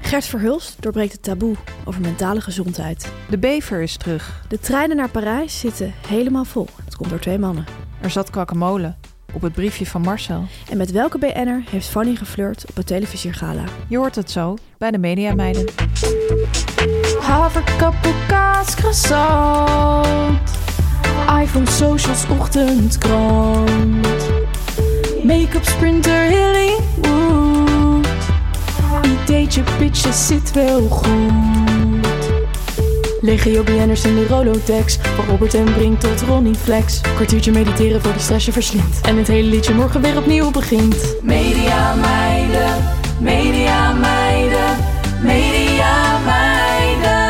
Gert Verhulst doorbreekt het taboe over mentale gezondheid. De bever is terug. De treinen naar Parijs zitten helemaal vol. Het komt door twee mannen. Er zat kwakkemolen op het briefje van Marcel. En met welke BN'er heeft Fanny geflirt op het televisiegala? Je hoort het zo bij de Mediameiden. Haverkappel, kaas, croissant. iPhone, socials, ochtendkrant. Make-up, sprinter, Hollywood. Ideetje, pitches, zit wel goed. Legio BN'ers in de Rolodex. Van Robert en Brink tot Ronnie Flex. Kwartiertje mediteren voor die stress je verslindt. En het hele liedje morgen weer opnieuw begint. Media meiden, media meiden, media meiden.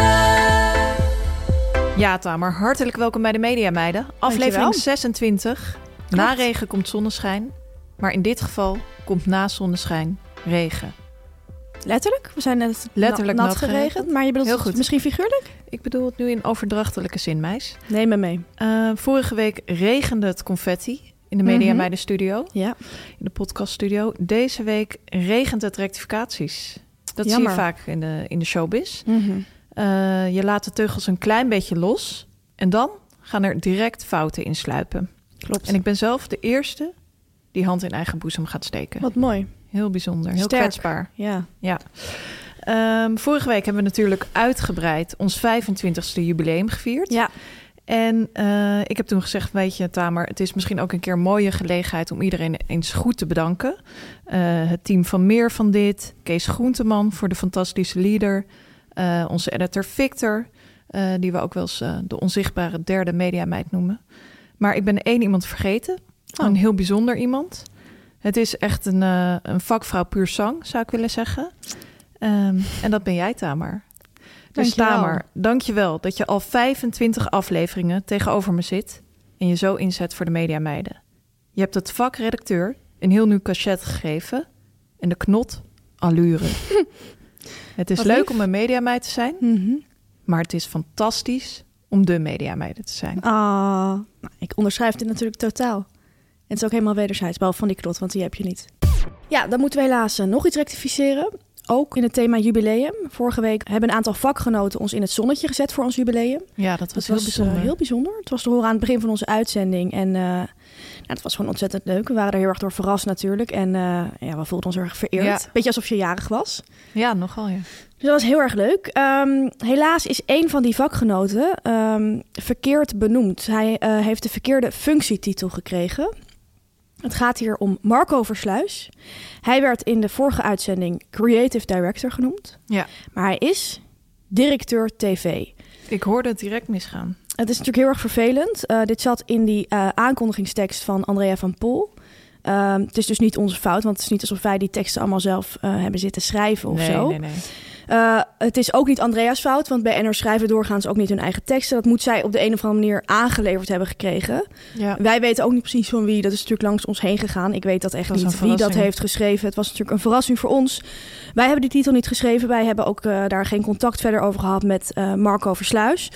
Ja, Tamer, hartelijk welkom bij de Mediameiden. Aflevering Dankjewel. 26. Na regen komt zonneschijn. Maar in dit geval komt na zonneschijn regen. Letterlijk? We zijn net Letterlijk nat, nat geregend. geregend. Maar je bedoelt Heel het goed. misschien figuurlijk? Ik bedoel het nu in overdrachtelijke zin, meis. Neem me mee. Eh, vorige week regende het confetti in de Mhm. Mediameiden studio. Ja. in de podcaststudio. Deze week regent het rectificaties. Dat zie je vaak in de, in de showbiz. Mhm. Eh, je laat de teugels een klein beetje los. En dan gaan er direct fouten insluipen. Klopt. En ik ben zelf de eerste die hand in eigen boezem gaat steken. Wat mooi. Heel bijzonder, heel Sterk. kwetsbaar. Ja. Ja. Ehm, vorige week hebben we natuurlijk uitgebreid ons 25ste jubileum gevierd. Ja. En eh, ik heb toen gezegd, weet je Tamer, het is misschien ook een keer een mooie gelegenheid om iedereen eens goed te bedanken. Eh, het team van Meer van dit, Kees Groenteman voor de fantastische leader, eh, onze editor Victor, die we ook wel eens de onzichtbare derde mediameid noemen. Maar ik ben één iemand vergeten, Oh. een heel bijzonder iemand. Het is echt een, eh, een vakvrouw puur zang, zou ik willen zeggen. Ehm, en dat ben jij, Tamer. Dus Dankjewel. Tamer, dank je wel dat je al 25 afleveringen tegenover me zit en je zo inzet voor de mediameiden. Je hebt het vak redacteur een heel nieuw cachet gegeven en de knot allure. het is Wat leuk lief. om een mediameid te zijn, Mhm. maar het is fantastisch om de mediameiden te zijn. Ah, nou, ik onderschrijf dit natuurlijk totaal. En het is ook helemaal wederzijds, behalve van die knot, want die heb je niet. Ja, dan moeten we helaas eh, nog iets rectificeren. Ook in het thema jubileum. Vorige week hebben een aantal vakgenoten ons in het zonnetje gezet voor ons jubileum. Ja, dat was Dat heel was bijzonder. eh, heel bijzonder. Het was te horen aan het begin van onze uitzending. En nou, het was gewoon ontzettend leuk. We waren er heel erg door verrast natuurlijk. En ja, we voelden ons erg vereerd. Ja. Beetje alsof je jarig was. Ja, nogal ja. Dus dat was heel erg leuk. Ehm, helaas is een van die vakgenoten ehm, verkeerd benoemd. Hij heeft de verkeerde functietitel gekregen. Het gaat hier om Marco Versluis. Hij werd in de vorige uitzending Creative Director genoemd. Ja. Maar hij is directeur TV. Ik hoorde het direct misgaan. Het is natuurlijk heel erg vervelend. Eh, dit zat in die eh, aankondigingstekst van Andrea van Pol. Ehm, het is dus niet onze fout, want het is niet alsof wij die teksten allemaal zelf eh, hebben zitten schrijven of nee, zo. nee, nee. Eh, het is ook niet Andrea's fout, want bij NR schrijven doorgaans ook niet hun eigen teksten. Dat moet zij op de een of andere manier aangeleverd hebben gekregen. Ja. Wij weten ook niet precies van wie. Dat is natuurlijk langs ons heen gegaan. Ik weet dat echt Dat niet wie dat heeft geschreven. Het was natuurlijk een verrassing voor ons. Wij hebben die titel niet geschreven. Wij hebben ook eh, daar geen contact verder over gehad met eh, Marco Versluis.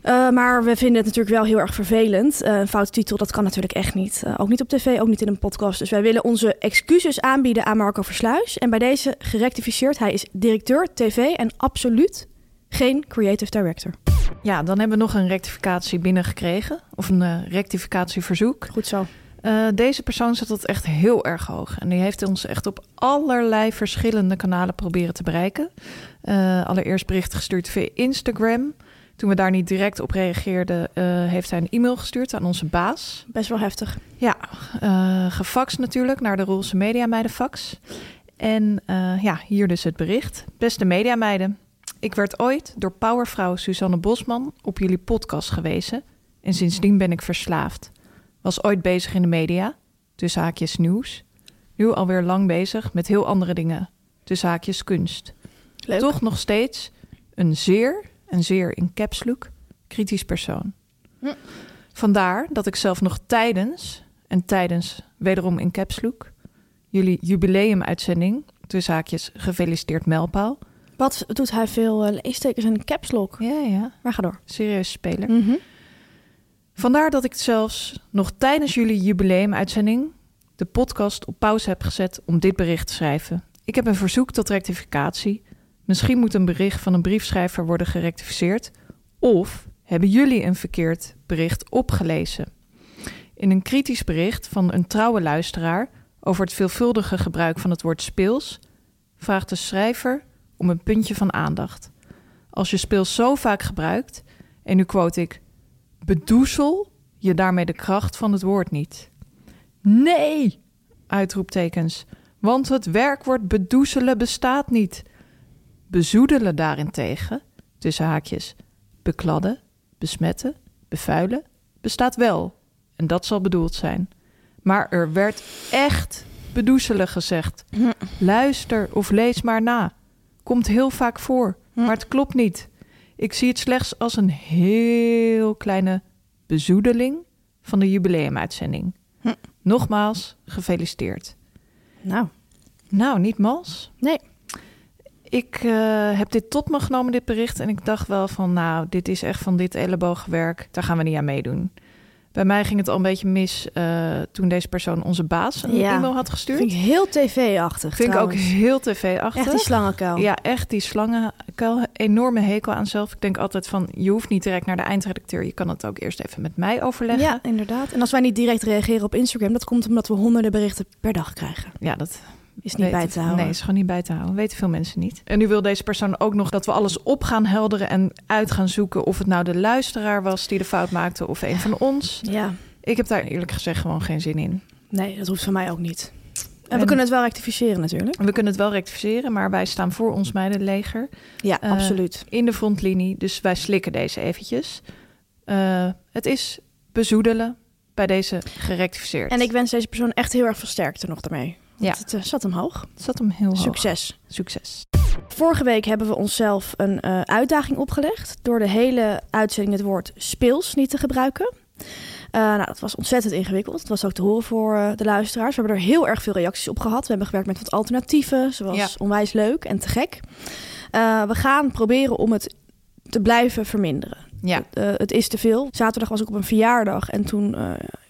Eh, maar we vinden het natuurlijk wel heel erg vervelend. Eh, een foute titel, dat kan natuurlijk echt niet. Eh, ook niet op tv, ook niet in een podcast. Dus wij willen onze excuses aanbieden aan Marco Versluis. En bij deze gerectificeerd, hij is directeur tv en absoluut geen creative director. Ja, dan hebben we nog een rectificatie binnengekregen. Of een rectificatieverzoek. Goed zo. Deze persoon zet dat echt heel erg hoog. En die heeft ons echt op allerlei verschillende kanalen proberen te bereiken. Allereerst bericht gestuurd via Instagram. Toen we daar niet direct op reageerden, eh, heeft hij een e-mail gestuurd aan onze baas. Best wel heftig. Ja, eh gefaxt natuurlijk naar de Roelse Media Meiden fax. En eh, ja, hier dus het bericht. Beste mediameiden, ik werd ooit door powervrouw Suzanne Bosman op jullie podcast gewezen. En sindsdien ben ik verslaafd. Was ooit bezig in de media, tussen haakjes nieuws. Nu alweer lang bezig met heel andere dingen, tussen haakjes kunst. Leuk. Toch nog steeds een zeer, en zeer in caps look, kritisch persoon. Hm. Vandaar dat ik zelf nog tijdens, en tijdens wederom in caps look, jullie jubileumuitzending, tussen haakjes gefeliciteerd mijlpaal. Wat doet hij veel eh, leestekens en caps lock? Ja, ja, Maar ga door. serieus speler. Mhm. Vandaar dat ik zelfs nog tijdens jullie jubileumuitzending de podcast op pauze heb gezet om dit bericht te schrijven. Ik heb een verzoek tot rectificatie. Misschien moet een bericht van een briefschrijver worden gerectificeerd. Of hebben jullie een verkeerd bericht opgelezen? In een kritisch bericht van een trouwe luisteraar over het veelvuldige gebruik van het woord speels, vraagt de schrijver om een puntje van aandacht. Als je speels zo vaak gebruikt, en nu quote ik, bedoezel je daarmee de kracht van het woord niet. Nee! Uitroeptekens. Want het werkwoord bedoezelen bestaat niet. Bezoedelen daarentegen, tussen haakjes, bekladden, besmetten, bevuilen, bestaat wel. En dat zal bedoeld zijn. Maar er werd echt bedoezelen gezegd. Luister of lees maar na. Komt heel vaak voor, maar het klopt niet. Ik zie het slechts als een heel kleine bezoedeling van de jubileumuitzending. Nogmaals, gefeliciteerd. Nou, Nou, niet mals. nee. Ik eh, heb dit tot me genomen, dit bericht. En ik dacht wel van, nou, dit is echt van dit elleboogwerk. Daar gaan we niet aan meedoen. Bij mij ging het al een beetje mis eh, toen deze persoon onze baas een Ja. e-mail had gestuurd. Vind ik heel tv-achtig Vind ik ook heel tv-achtig. Echt die slangenkuil. Ja, echt die slangenkuil. Enorme hekel aan zelf. Ik denk altijd van, je hoeft niet direct naar de eindredacteur. Je kan het ook eerst even met mij overleggen. Ja, inderdaad. En als wij niet direct reageren op Instagram, dat komt omdat we honderden berichten per dag krijgen. Ja, dat Is niet bij te houden. Nee, is gewoon niet bij te houden. Weten veel mensen niet. En nu wil deze persoon ook nog dat we alles op gaan helderen en uit gaan zoeken of het nou de luisteraar was die de fout maakte of een van ons. Ja, Ik heb daar eerlijk gezegd gewoon geen zin in. nee, dat hoeft van mij ook niet. En, En- we kunnen het wel rectificeren natuurlijk. We kunnen het wel rectificeren, maar wij staan voor ons meidenleger Ja, Eh, absoluut. in de frontlinie. Dus wij slikken deze eventjes. Eh, het is bezoedelen bij deze gerectificeerd. En ik wens deze persoon echt heel erg veel sterkte nog daarmee. Ja. Het eh, zat hem hoog. Het zat hem heel hoog. Succes. Succes. Vorige week hebben we onszelf een eh, uitdaging opgelegd... door de hele uitzending het woord speels niet te gebruiken. Eh, nou, dat was ontzettend ingewikkeld. Het was ook te horen voor de luisteraars. We hebben er heel erg veel reacties op gehad. We hebben gewerkt met wat alternatieven. Ja. onwijs leuk en te gek. We gaan proberen om het te blijven verminderen. Ja. Het is te veel. Zaterdag was ik op een verjaardag en toen...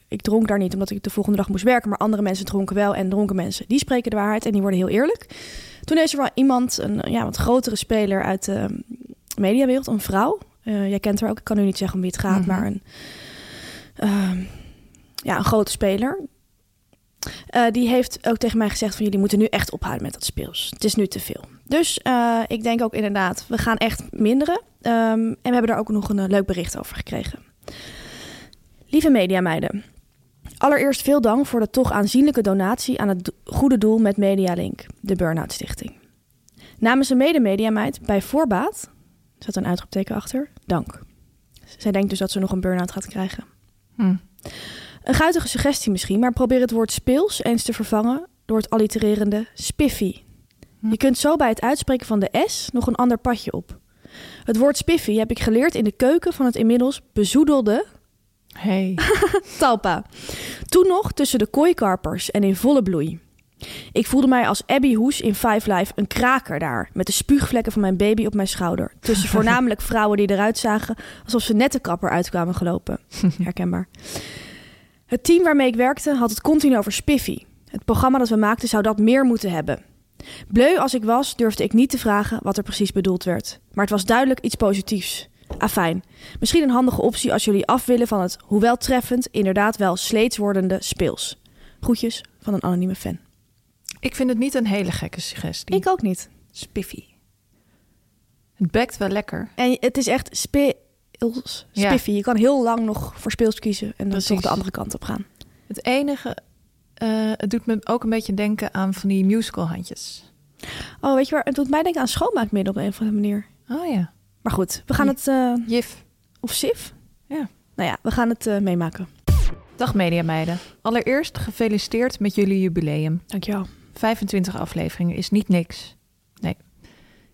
ik dronk daar niet omdat ik de volgende dag moest werken, maar andere mensen dronken wel. En dronken mensen, die spreken de waarheid en die worden heel eerlijk. Toen is er wel iemand, een ja, wat grotere speler uit de mediawereld, een vrouw. Eh, jij kent haar ook, ik kan nu niet zeggen om wie het gaat, Mhm. maar een, ehm, ja, een grote speler. Eh, die heeft ook tegen mij gezegd van jullie moeten nu echt ophouden met dat speels. Het is nu te veel. Dus eh, ik denk ook inderdaad, we gaan echt minderen. Ehm, en we hebben daar ook nog een leuk bericht over gekregen. Lieve mediameiden. Allereerst veel dank voor de toch aanzienlijke donatie aan het goede doel met Medialink, de Burnout Stichting. Namens een medemediameid bij voorbaat, zat een uitroepteken achter, dank. Zij denkt dus dat ze nog een burn-out gaat krijgen. Hm. Een guitige suggestie misschien, maar probeer het woord speels eens te vervangen door het allitererende spiffy. Hm. Je kunt zo bij het uitspreken van de S nog een ander padje op. Het woord spiffy heb ik geleerd in de keuken van het inmiddels bezoedelde Hey. Talpa. Toen nog tussen de kooikarpers en in volle bloei. Ik voelde mij als Abby Hoes in Five Live een kraker daar. Met de spuugvlekken van mijn baby op mijn schouder. Tussen voornamelijk vrouwen die eruit zagen alsof ze net de kapper uitkwamen gelopen. Herkenbaar. Het team waarmee ik werkte had het continu over Spiffy. Het programma dat we maakten zou dat meer moeten hebben. Bleu als ik was, durfde ik niet te vragen wat er precies bedoeld werd. Maar het was duidelijk iets positiefs. Afijn. Misschien een handige optie als jullie af willen van het, hoewel treffend, inderdaad wel sleets wordende speels. Groetjes van een anonieme fan. Ik vind het niet een hele gekke suggestie. Ik ook niet. Spiffy. Het bekt wel lekker. En het is echt speels, Ja. spiffy. Je kan heel lang nog voor speels kiezen en dan Precies. toch de andere kant op gaan. Het enige, eh, het doet me ook een beetje denken aan van die musicalhandjes. Oh, weet je waar? Het doet mij denken aan schoonmaakmiddel op een of andere manier. Oh ja. Maar goed, we gaan het... eh, Jif. of Sif? Ja. Nou ja, we gaan het eh, meemaken. Dag mediameiden. Allereerst gefeliciteerd met jullie jubileum. Dankjewel. 25 afleveringen is niet niks. Nee.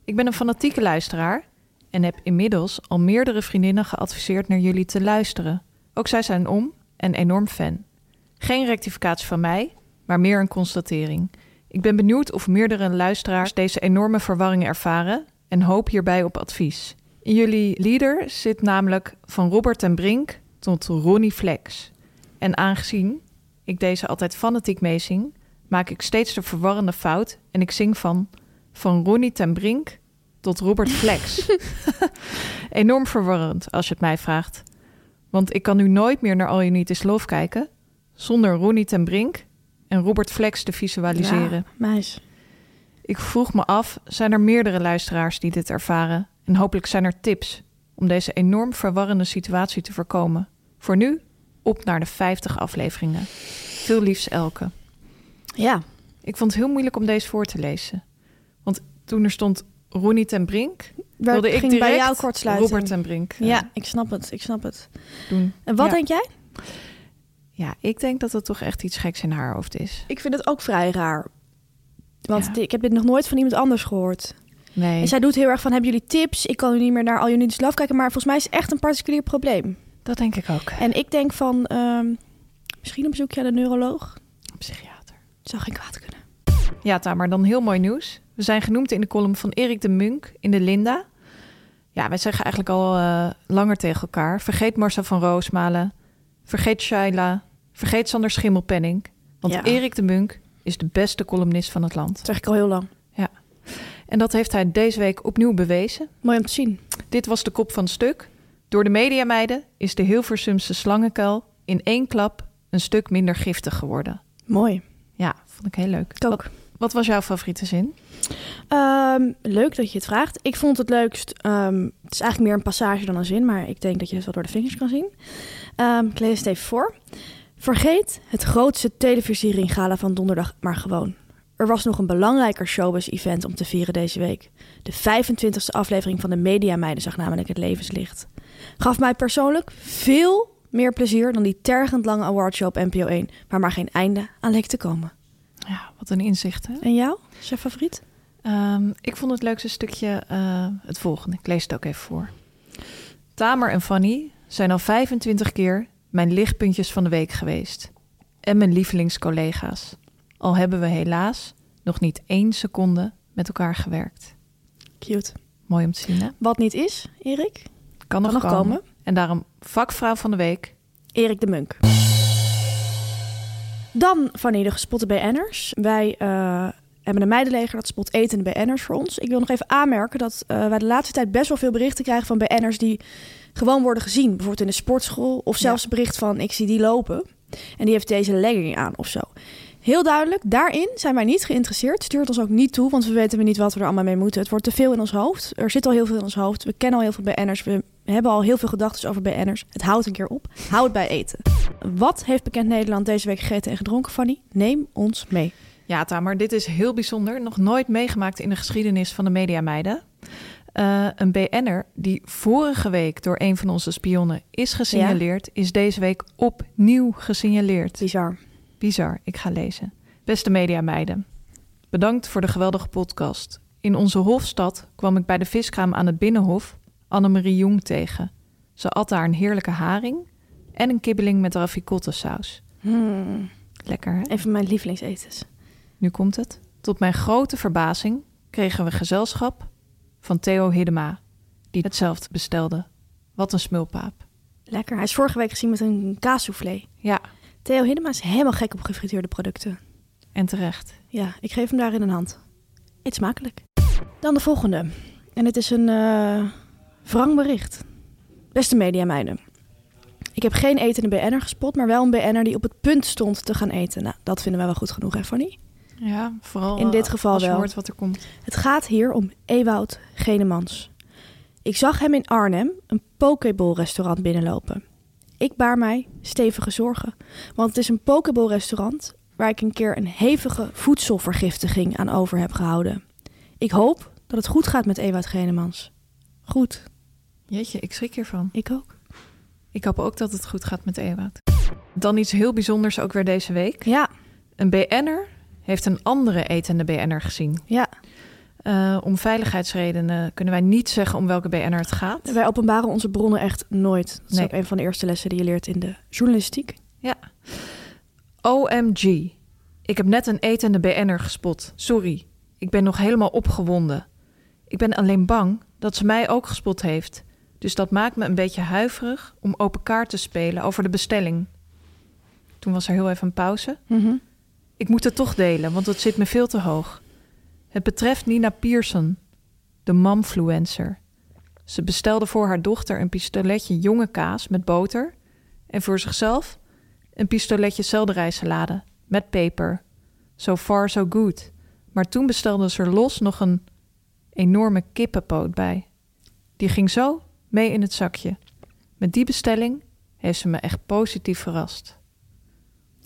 Ik ben een fanatieke luisteraar en heb inmiddels al meerdere vriendinnen geadviseerd naar jullie te luisteren. Ook zij zijn om en enorm fan. Geen rectificatie van mij, maar meer een constatering. Ik ben benieuwd of meerdere luisteraars deze enorme verwarring ervaren en hoop hierbij op advies. In jullie leader zit namelijk van Robert en Brink tot Ronnie Flex. En aangezien ik deze altijd fanatiek meezing, maak ik steeds de verwarrende fout en ik zing van van Ronnie ten Brink tot Robert Flex. Enorm verwarrend als je het mij vraagt. Want ik kan nu nooit meer naar All You Need Is Love kijken zonder Ronnie ten Brink en Robert Flex te visualiseren. Ja, meis. Ik vroeg me af, zijn er meerdere luisteraars die dit ervaren? En hopelijk zijn er tips om deze enorm verwarrende situatie te voorkomen. Voor nu, op naar de 50 afleveringen. Veel liefs Elke. Ja. Ik vond het heel moeilijk om deze voor te lezen. Want toen er stond Ronnie ten Brink, wilde ik direct bij jou kortsluiten. Robert ten Brink eh, Ja, ik snap het. Ik snap het. doen. En wat Ja. denk jij? Ja, ik denk dat het toch echt iets geks in haar hoofd is. Ik vind het ook vrij raar. Want Ja. ik heb dit nog nooit van iemand anders gehoord. Nee, En zij doet heel erg van, hebben jullie tips? Ik kan nu niet meer naar All You Need Is Love kijken. Maar volgens mij is het echt een particulier probleem. dat denk ik ook. En ik denk van, ehm, misschien een bezoekje aan de neuroloog. Psychiater. Zou geen kwaad kunnen. Ja, Tamer, dan heel mooi nieuws. We zijn genoemd in de column van Erik de Munk in de Linda. Ja, wij zeggen eigenlijk al eh, langer tegen elkaar. Vergeet Marcel van Roosmalen. Vergeet Shaila. Vergeet Sander Schimmelpenning. Want Ja. Erik de Munk is de beste columnist van het land. Dat zeg ik al heel lang. En dat heeft hij deze week opnieuw bewezen. Mooi om te zien. Dit was de kop van het stuk. Door de mediameiden is de Hilversumse slangenkuil in één klap een stuk minder giftig geworden. Mooi. Ja, vond ik heel leuk. Ook. Wat, wat was jouw favoriete zin? Ehm, leuk dat je het vraagt. Ik vond het leukst. ehm, het is eigenlijk meer een passage dan een zin, maar ik denk dat je het wel door de vingers kan zien. Ehm, ik lees het even voor. Vergeet het grootste televisieringgala van donderdag maar gewoon. Er was nog een belangrijker showbiz-event om te vieren deze week. De 25e aflevering van de Media Meiden zag namelijk het levenslicht. Gaf mij persoonlijk veel meer plezier dan die tergend lange awardshow op NPO 1, waar maar geen einde aan leek te komen. Ja, wat een inzicht, hè? En jou? Is je favoriet? Ehm, ik vond het leukste stukje eh, het volgende. Ik lees het ook even voor. Tamer en Fanny zijn al 25 keer mijn lichtpuntjes van de week geweest. En mijn lievelingscollega's. Al hebben we helaas nog niet één seconde met elkaar gewerkt. Cute. Mooi om te zien, hè? Wat niet is, Erik? Kan nog, nog komen. komen. En daarom vakvrouw van de week. Erik de Munk. Dan van de gespotte BN'ers. Wij eh, hebben een meidenleger dat spot etende BN'ers voor ons. Ik wil nog even aanmerken dat eh, wij de laatste tijd best wel veel berichten krijgen van BN'ers die gewoon worden gezien. Bijvoorbeeld in de sportschool of zelfs een bericht van ik zie die lopen. En die heeft deze legging aan of zo. Heel duidelijk, daarin zijn wij niet geïnteresseerd. Stuurt ons ook niet toe, want we weten niet wat we er allemaal mee moeten. Het wordt te veel in ons hoofd. Er zit al heel veel in ons hoofd. We kennen al heel veel BN'ers. We hebben al heel veel gedachten over BN'ers. Het houdt een keer op. Hou het bij eten. Wat heeft Bekend Nederland deze week gegeten en gedronken, Fanny? Neem ons mee. Ja, Tamer, dit is heel bijzonder. Nog nooit meegemaakt in de geschiedenis van de mediameiden. Eh een BN'er die vorige week door een van onze spionnen is gesignaleerd... is deze week opnieuw gesignaleerd. Bizar. Bizar, ik ga lezen. Beste mediameiden, bedankt voor de geweldige podcast. In onze hofstad kwam ik bij de viskraam aan het Binnenhof Annemarie Jong tegen. Ze at daar een heerlijke haring en een kibbeling met ravicotta saus. Hmm. Lekker, hè? Een van mijn lievelingsetens. Nu komt het. Tot mijn grote verbazing kregen we gezelschap van Theo Hiddema, die hetzelfde bestelde. Wat een smulpaap. Lekker. Hij is vorige week gezien met een kaassoufflé. Ja, Theo Hiddema is helemaal gek op gefrituurde producten. en terecht. Ja, ik geef hem daarin een hand. Eet smakelijk. Dan de volgende. En het is een eh wrang bericht. Beste mediameiden. Ik heb geen etende BN'er gespot, maar wel een BN'er die op het punt stond te gaan eten. Nou, dat vinden wij wel goed genoeg, hè Fanny? Ja, vooral In dit eh, geval als je wel. hoort wat er komt. Het gaat hier om Ewout Genemans. Ik zag hem in Arnhem een pokeball-restaurant binnenlopen. Ik baar mij stevige zorgen, want het is een pokeball-restaurant waar ik een keer een hevige voedselvergiftiging aan over heb gehouden. Ik hoop dat het goed gaat met Ewout Genemans. Goed, Jeetje, ik schrik hiervan. ik ook. Ik hoop ook dat het goed gaat met Ewout. Dan iets heel bijzonders ook weer deze week. Ja, Een BN'er heeft een andere etende BN'er gezien. ja. Eh, om veiligheidsredenen kunnen wij niet zeggen om welke BN'er het gaat. Wij openbaren onze bronnen echt nooit. Dat is Nee. ook een van de eerste lessen die je leert in de journalistiek. Ja. OMG. Ik heb net een etende BN'er gespot. Sorry, ik ben nog helemaal opgewonden. Ik ben alleen bang dat ze mij ook gespot heeft. Dus dat maakt me een beetje huiverig om open kaart te spelen over de bestelling. Toen was er heel even een pauze. Ik moet het toch delen, want het zit me veel te hoog. Het betreft Nina Pearson, de momfluencer. Ze bestelde voor haar dochter een pistoletje jonge kaas met boter... en voor zichzelf een pistoletje selderijsalade met peper. So far so good. Maar toen bestelde ze er los nog een enorme kippenpoot bij. Die ging zo mee in het zakje. Met die bestelling heeft ze me echt positief verrast.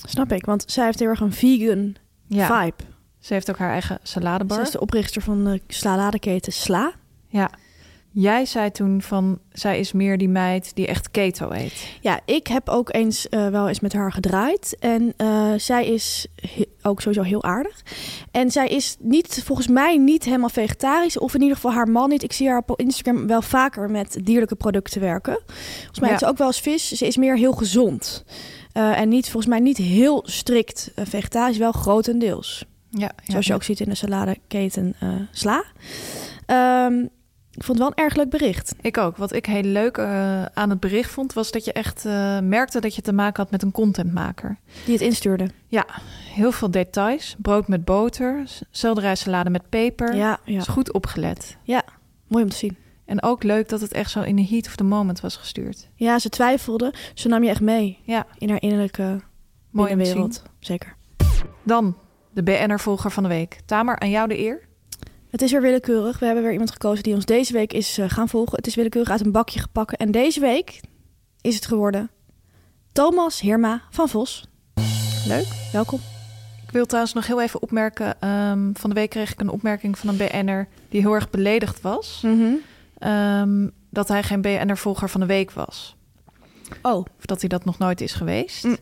Snap ik, want zij heeft heel erg een vegan Ja, vibe. ze heeft ook haar eigen saladebar. Zij is de oprichter van de saladeketen Sla. Ja. Jij zei toen van, zij is meer die meid die echt keto eet. Ja, ik heb ook eens eh, wel eens met haar gedraaid. En eh, zij is ook sowieso heel aardig. En zij is niet, volgens mij niet helemaal vegetarisch. Of in ieder geval haar man niet. Ik zie haar op Instagram wel vaker met dierlijke producten werken. Volgens mij Ja. ze ook wel eens vis. Ze is meer heel gezond. Eh, en niet, volgens mij niet heel strikt eh, vegetarisch, wel grotendeels. Ja, Zoals je ook ziet in de saladeketen eh Sla. Ehm, ik vond het wel een erg leuk bericht. Ik ook. Wat ik heel leuk aan het bericht vond, was dat je echt merkte dat je te maken had met een contentmaker. Die het instuurde. Ja, heel veel details. Brood met boter, selderijsalade met peper. Ja, ja. Is goed opgelet. mooi om te zien. En ook leuk dat het echt zo in de heat of the moment was gestuurd. Ja, ze twijfelde. Ze nam je echt mee Ja, in haar innerlijke mooi om te zien. wereld. Zeker. Dan de BN'er-volger van de week. Tamer, aan jou de eer. Het is weer willekeurig. We hebben weer iemand gekozen die ons deze week is eh, gaan volgen. Het is willekeurig uit een bakje gepakken. En deze week is het geworden Thomas Hirma van Vos. Leuk, welkom. Ik wil trouwens nog heel even opmerken. ehm, van de week kreeg ik een opmerking van een BN'er die heel erg beledigd was. Ehm, dat hij geen BN'er-volger van de week was. Oh, Of dat hij dat nog nooit is geweest. Mm.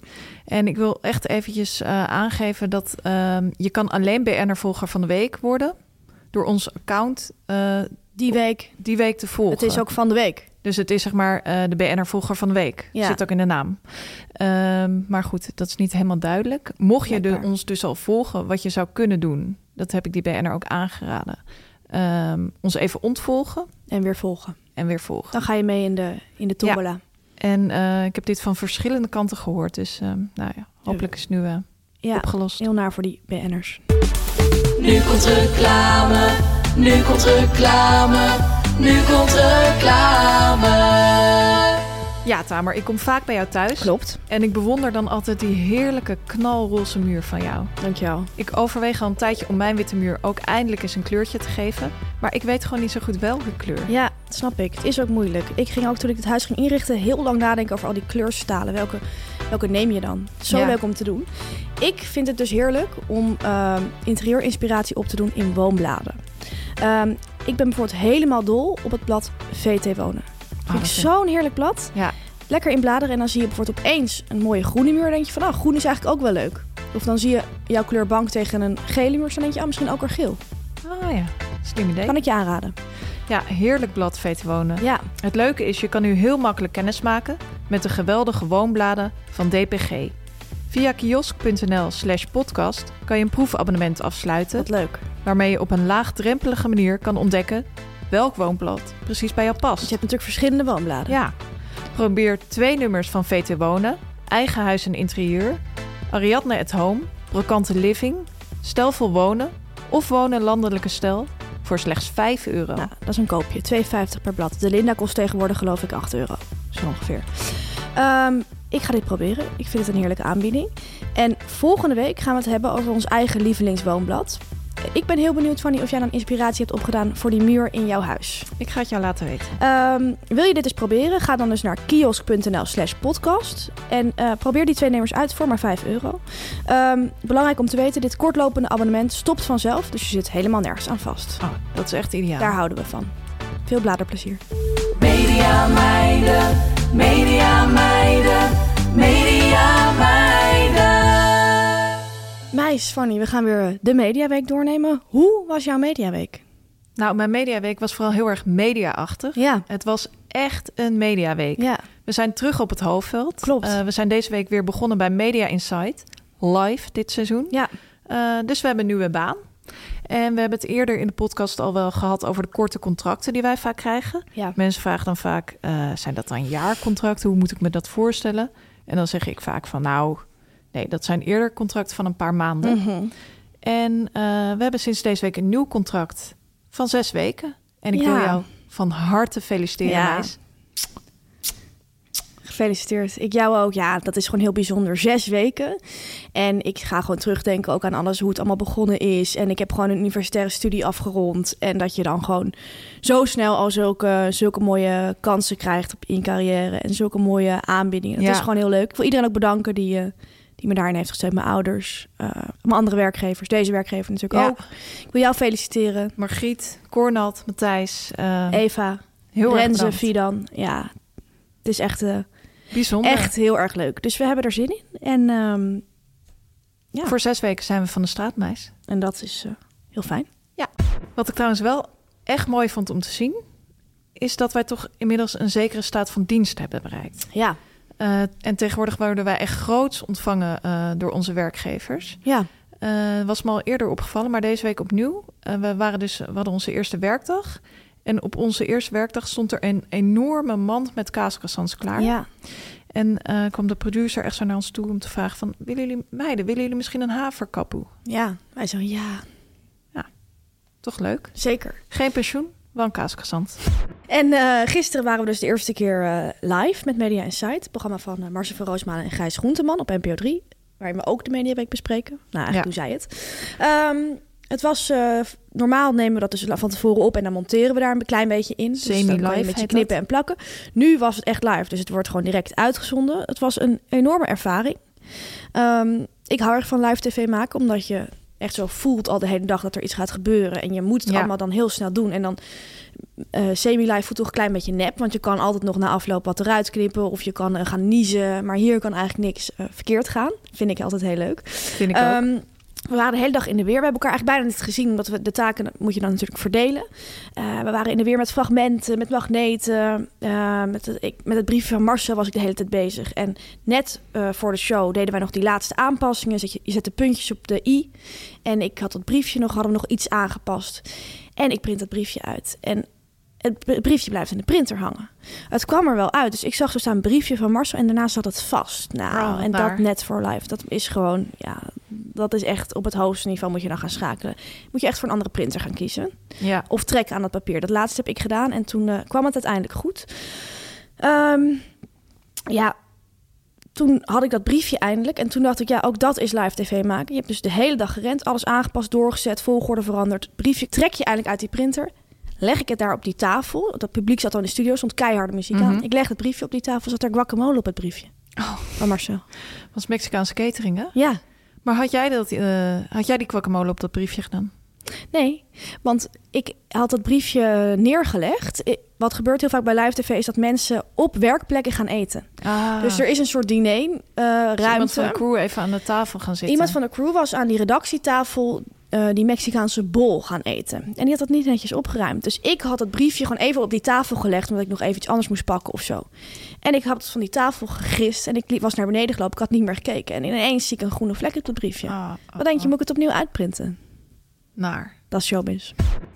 En ik wil echt eventjes eh, aangeven dat ehm, je kan alleen BN'er-volger van de week worden... door ons account eh, die week. die week te volgen. Het is ook van de week. Dus het is zeg maar eh, de BN'er-volger van de week. Ja. Zit ook in de naam. Ehm, maar goed, dat is niet helemaal duidelijk. Mocht je de, ons dus al volgen, wat je zou kunnen doen... dat heb ik die BN'er ook aangeraden. Ehm, ons even ontvolgen En weer volgen. en weer volgen. Dan ga je mee in de, in de tombola. En eh, ik heb dit van verschillende kanten gehoord. Dus ehm, nou ja, hopelijk is het nu eh, Ja, opgelost. heel naar voor die BN'ers. Nu komt reclame, nu komt reclame, nu komt reclame. Ja, Tamer, ik kom vaak bij jou thuis. Klopt. En ik bewonder dan altijd die heerlijke knalroze muur van jou. Dankjewel. Ik overweeg al een tijdje om mijn witte muur ook eindelijk eens een kleurtje te geven. Maar ik weet gewoon niet zo goed welke kleur. Ja, dat snap ik. Het is ook moeilijk. Ik ging ook toen ik het huis ging inrichten heel lang nadenken over al die kleurstalen. Welke, welke neem je dan? Zo Ja. leuk om te doen. Ik vind het dus heerlijk om ehm, interieurinspiratie op te doen in woonbladen. Ehm, ik ben bijvoorbeeld helemaal dol op het blad VT Wonen. Vind ik zo'n heerlijk blad. Ja. Lekker in bladeren en dan zie je bijvoorbeeld opeens een mooie groene muur. Dan denk je van, nou, groen is eigenlijk ook wel leuk. Of dan zie je jouw kleur bank tegen een gele muur. Dan denk je, ah, misschien ook wel geel. Oh ja, slim idee. Kan ik je aanraden. Ja, heerlijk blad VT Wonen. Ja, Het leuke is, je kan nu heel makkelijk kennis maken met de geweldige woonbladen van DPG. Via kiosk.nl slash podcast kan je een proefabonnement afsluiten... Wat leuk. waarmee je op een laagdrempelige manier kan ontdekken... welk woonblad precies bij jou past. je hebt natuurlijk verschillende woonbladen. Ja, probeer twee nummers van VT Wonen, Eigen Huis en Interieur, Ariadne at Home, Brokante Living, Stelvol Wonen of Wonen Landelijke Stel voor slechts 5 euro. Nou, dat is een koopje. 2,50 per blad. De Linda kost tegenwoordig geloof ik 8 euro. Zo ongeveer. Ehm, ik ga dit proberen. Ik vind het een heerlijke aanbieding. En volgende week gaan we het hebben over ons eigen lievelingswoonblad. Ik ben heel benieuwd, Fanny, of jij dan inspiratie hebt opgedaan voor die muur in jouw huis. Ik ga het jou laten weten. Ehm, wil je dit eens proberen? Ga dan dus naar kiosk.nl slash podcast. En eh, probeer die twee nummers uit voor maar 5 euro. Ehm, belangrijk om te weten, dit kortlopende abonnement stopt vanzelf. Dus je zit helemaal nergens aan vast. Oh, dat is echt ideaal. Daar houden we van. Veel bladerplezier. Media meiden, media meiden, Meis, Fanny, we gaan weer de Mediaweek doornemen. Hoe was jouw Mediaweek? Nou, mijn mediaweek was vooral heel erg media-achtig. Ja, Het was echt een mediaweek. ja. We zijn terug op het hoofdveld. Klopt. Eh, we zijn deze week weer begonnen bij Media Insight. Live dit seizoen. ja. Eh, dus we hebben een nieuwe baan. En we hebben het eerder in de podcast al wel gehad over de korte contracten die wij vaak krijgen. ja. Mensen vragen dan vaak, eh, zijn dat dan jaarcontracten? Hoe moet ik me dat voorstellen? En dan zeg ik vaak van, nou, nee, dat zijn eerder contracten van een paar maanden. Mhm. En eh, we hebben sinds deze week een nieuw contract van zes weken. En ik Ja. wil jou van harte feliciteren, Ja. Meis. Gefeliciteerd. Ik jou ook. Ja, dat is gewoon heel bijzonder. Zes weken. En ik ga gewoon terugdenken ook aan alles, hoe het allemaal begonnen is. En ik heb gewoon een universitaire studie afgerond. En dat je dan gewoon zo snel al zulke, zulke mooie kansen krijgt op in je carrière. En zulke mooie aanbiedingen. Dat Ja. is gewoon heel leuk. Ik wil iedereen ook bedanken die, eh, die me daarin heeft gesteund. Mijn ouders, eh, mijn andere werkgevers. Deze werkgever natuurlijk Ja. ook. Ik wil jou feliciteren. Margriet, Cornald, Matthijs. eh, Eva, heel Renze. Fidan. Ja, het is echt... eh, Bijzonder. Echt heel erg leuk. Dus we hebben er zin in. En, ehm, ja. Voor zes weken zijn we van de straatmeis. en dat is heel fijn. Wat ik trouwens wel echt mooi vond om te zien... is dat wij toch inmiddels een zekere staat van dienst hebben bereikt. Ja, Eh, en tegenwoordig worden wij echt groots ontvangen eh, door onze werkgevers. ja, Eh, was me al eerder opgevallen, maar deze week opnieuw. We, waren dus, we hadden onze eerste werkdag. En op onze eerste werkdag stond er een enorme mand met kaascroissants klaar. ja. En kwam de producer echt zo naar ons toe om te vragen van... willen jullie, meiden, willen jullie misschien een haverkapoe? ja. Wij zo, ja, Toch leuk? zeker. Geen pensioen, wel een. En eh, gisteren waren we dus de eerste keer eh, live met Media Insight. Het programma van uh, Marcel van Roosmalen en Gijs Groenteman op NPO 3. Waarin we ook de Mediaweek bespreken. Nou, eigenlijk Ja. doen zij het. Ehm, het was, normaal nemen we dat dus van tevoren op en dan monteren we daar een klein beetje in. Dus Semi-live een beetje knippen dat. en plakken. Nu was het echt live, dus het wordt gewoon direct uitgezonden. Het was een enorme ervaring. Ehm, ik hou erg van live tv maken, omdat je echt zo voelt al de hele dag dat er iets gaat gebeuren. En je moet het Ja. allemaal dan heel snel doen. En dan eh, semi-live voelt toch een klein beetje nep. Want je kan altijd nog na afloop wat eruit knippen. Of je kan eh, gaan niezen. Maar hier kan eigenlijk niks eh, verkeerd gaan. Vind ik altijd heel leuk. Vind ik ook. We waren de hele dag in de weer. We hebben elkaar eigenlijk bijna niet gezien, omdat we de taken moet je dan natuurlijk verdelen. Eh, we waren in de weer met fragmenten, met magneten. eh, met, het, ik, met het briefje van Marcel was ik de hele tijd bezig. En net eh, voor de show deden wij nog die laatste aanpassingen. Je, je zet de puntjes op de i. En ik had dat briefje nog, hadden we nog iets aangepast. En ik print dat briefje uit. En het briefje blijft in de printer hangen. Het kwam er wel uit. Dus ik zag zo staan een briefje van Marcel en daarna zat het vast. Nou, Oh, en dat net voor live. Dat is gewoon, ja, dat is echt op het hoogste niveau moet je dan gaan schakelen. Moet je echt voor een andere printer gaan kiezen. ja. Of trekken aan dat papier. Dat laatste heb ik gedaan en toen eh, kwam het uiteindelijk goed. Ehm, ja, toen had ik dat briefje eindelijk. En toen dacht ik, ja, ook dat is live tv maken. Je hebt dus de hele dag gerend, alles aangepast, doorgezet, volgorde veranderd. Briefje trek je eindelijk uit die printer. Leg ik het daar op die tafel. Dat publiek zat al in de studio, stond keiharde muziek aan. Mhm. Ik leg het briefje op die tafel, zat er guacamole op het briefje. Oh. Van Marcel. was Mexicaanse catering, hè? Ja, Maar had jij, dat, eh, had jij die guacamole op dat briefje gedaan? Nee, want ik had dat briefje neergelegd. Wat gebeurt heel vaak bij live tv is dat mensen op werkplekken gaan eten. Ah, Dus er is een soort diner, eh is iemand van ruimte. de crew even aan de tafel gaan zitten. Iemand van de crew was aan die redactietafel eh, die Mexicaanse bol gaan eten. En die had dat niet netjes opgeruimd. Dus ik had het briefje gewoon even op die tafel gelegd... omdat ik nog even iets anders moest pakken of zo. En ik had het van die tafel gegist en ik was naar beneden gelopen. Ik had niet meer gekeken. En ineens zie ik een groene vlek op het briefje. Ah, Wat denk je, moet ik het opnieuw uitprinten? Naar. Dat is showbiz.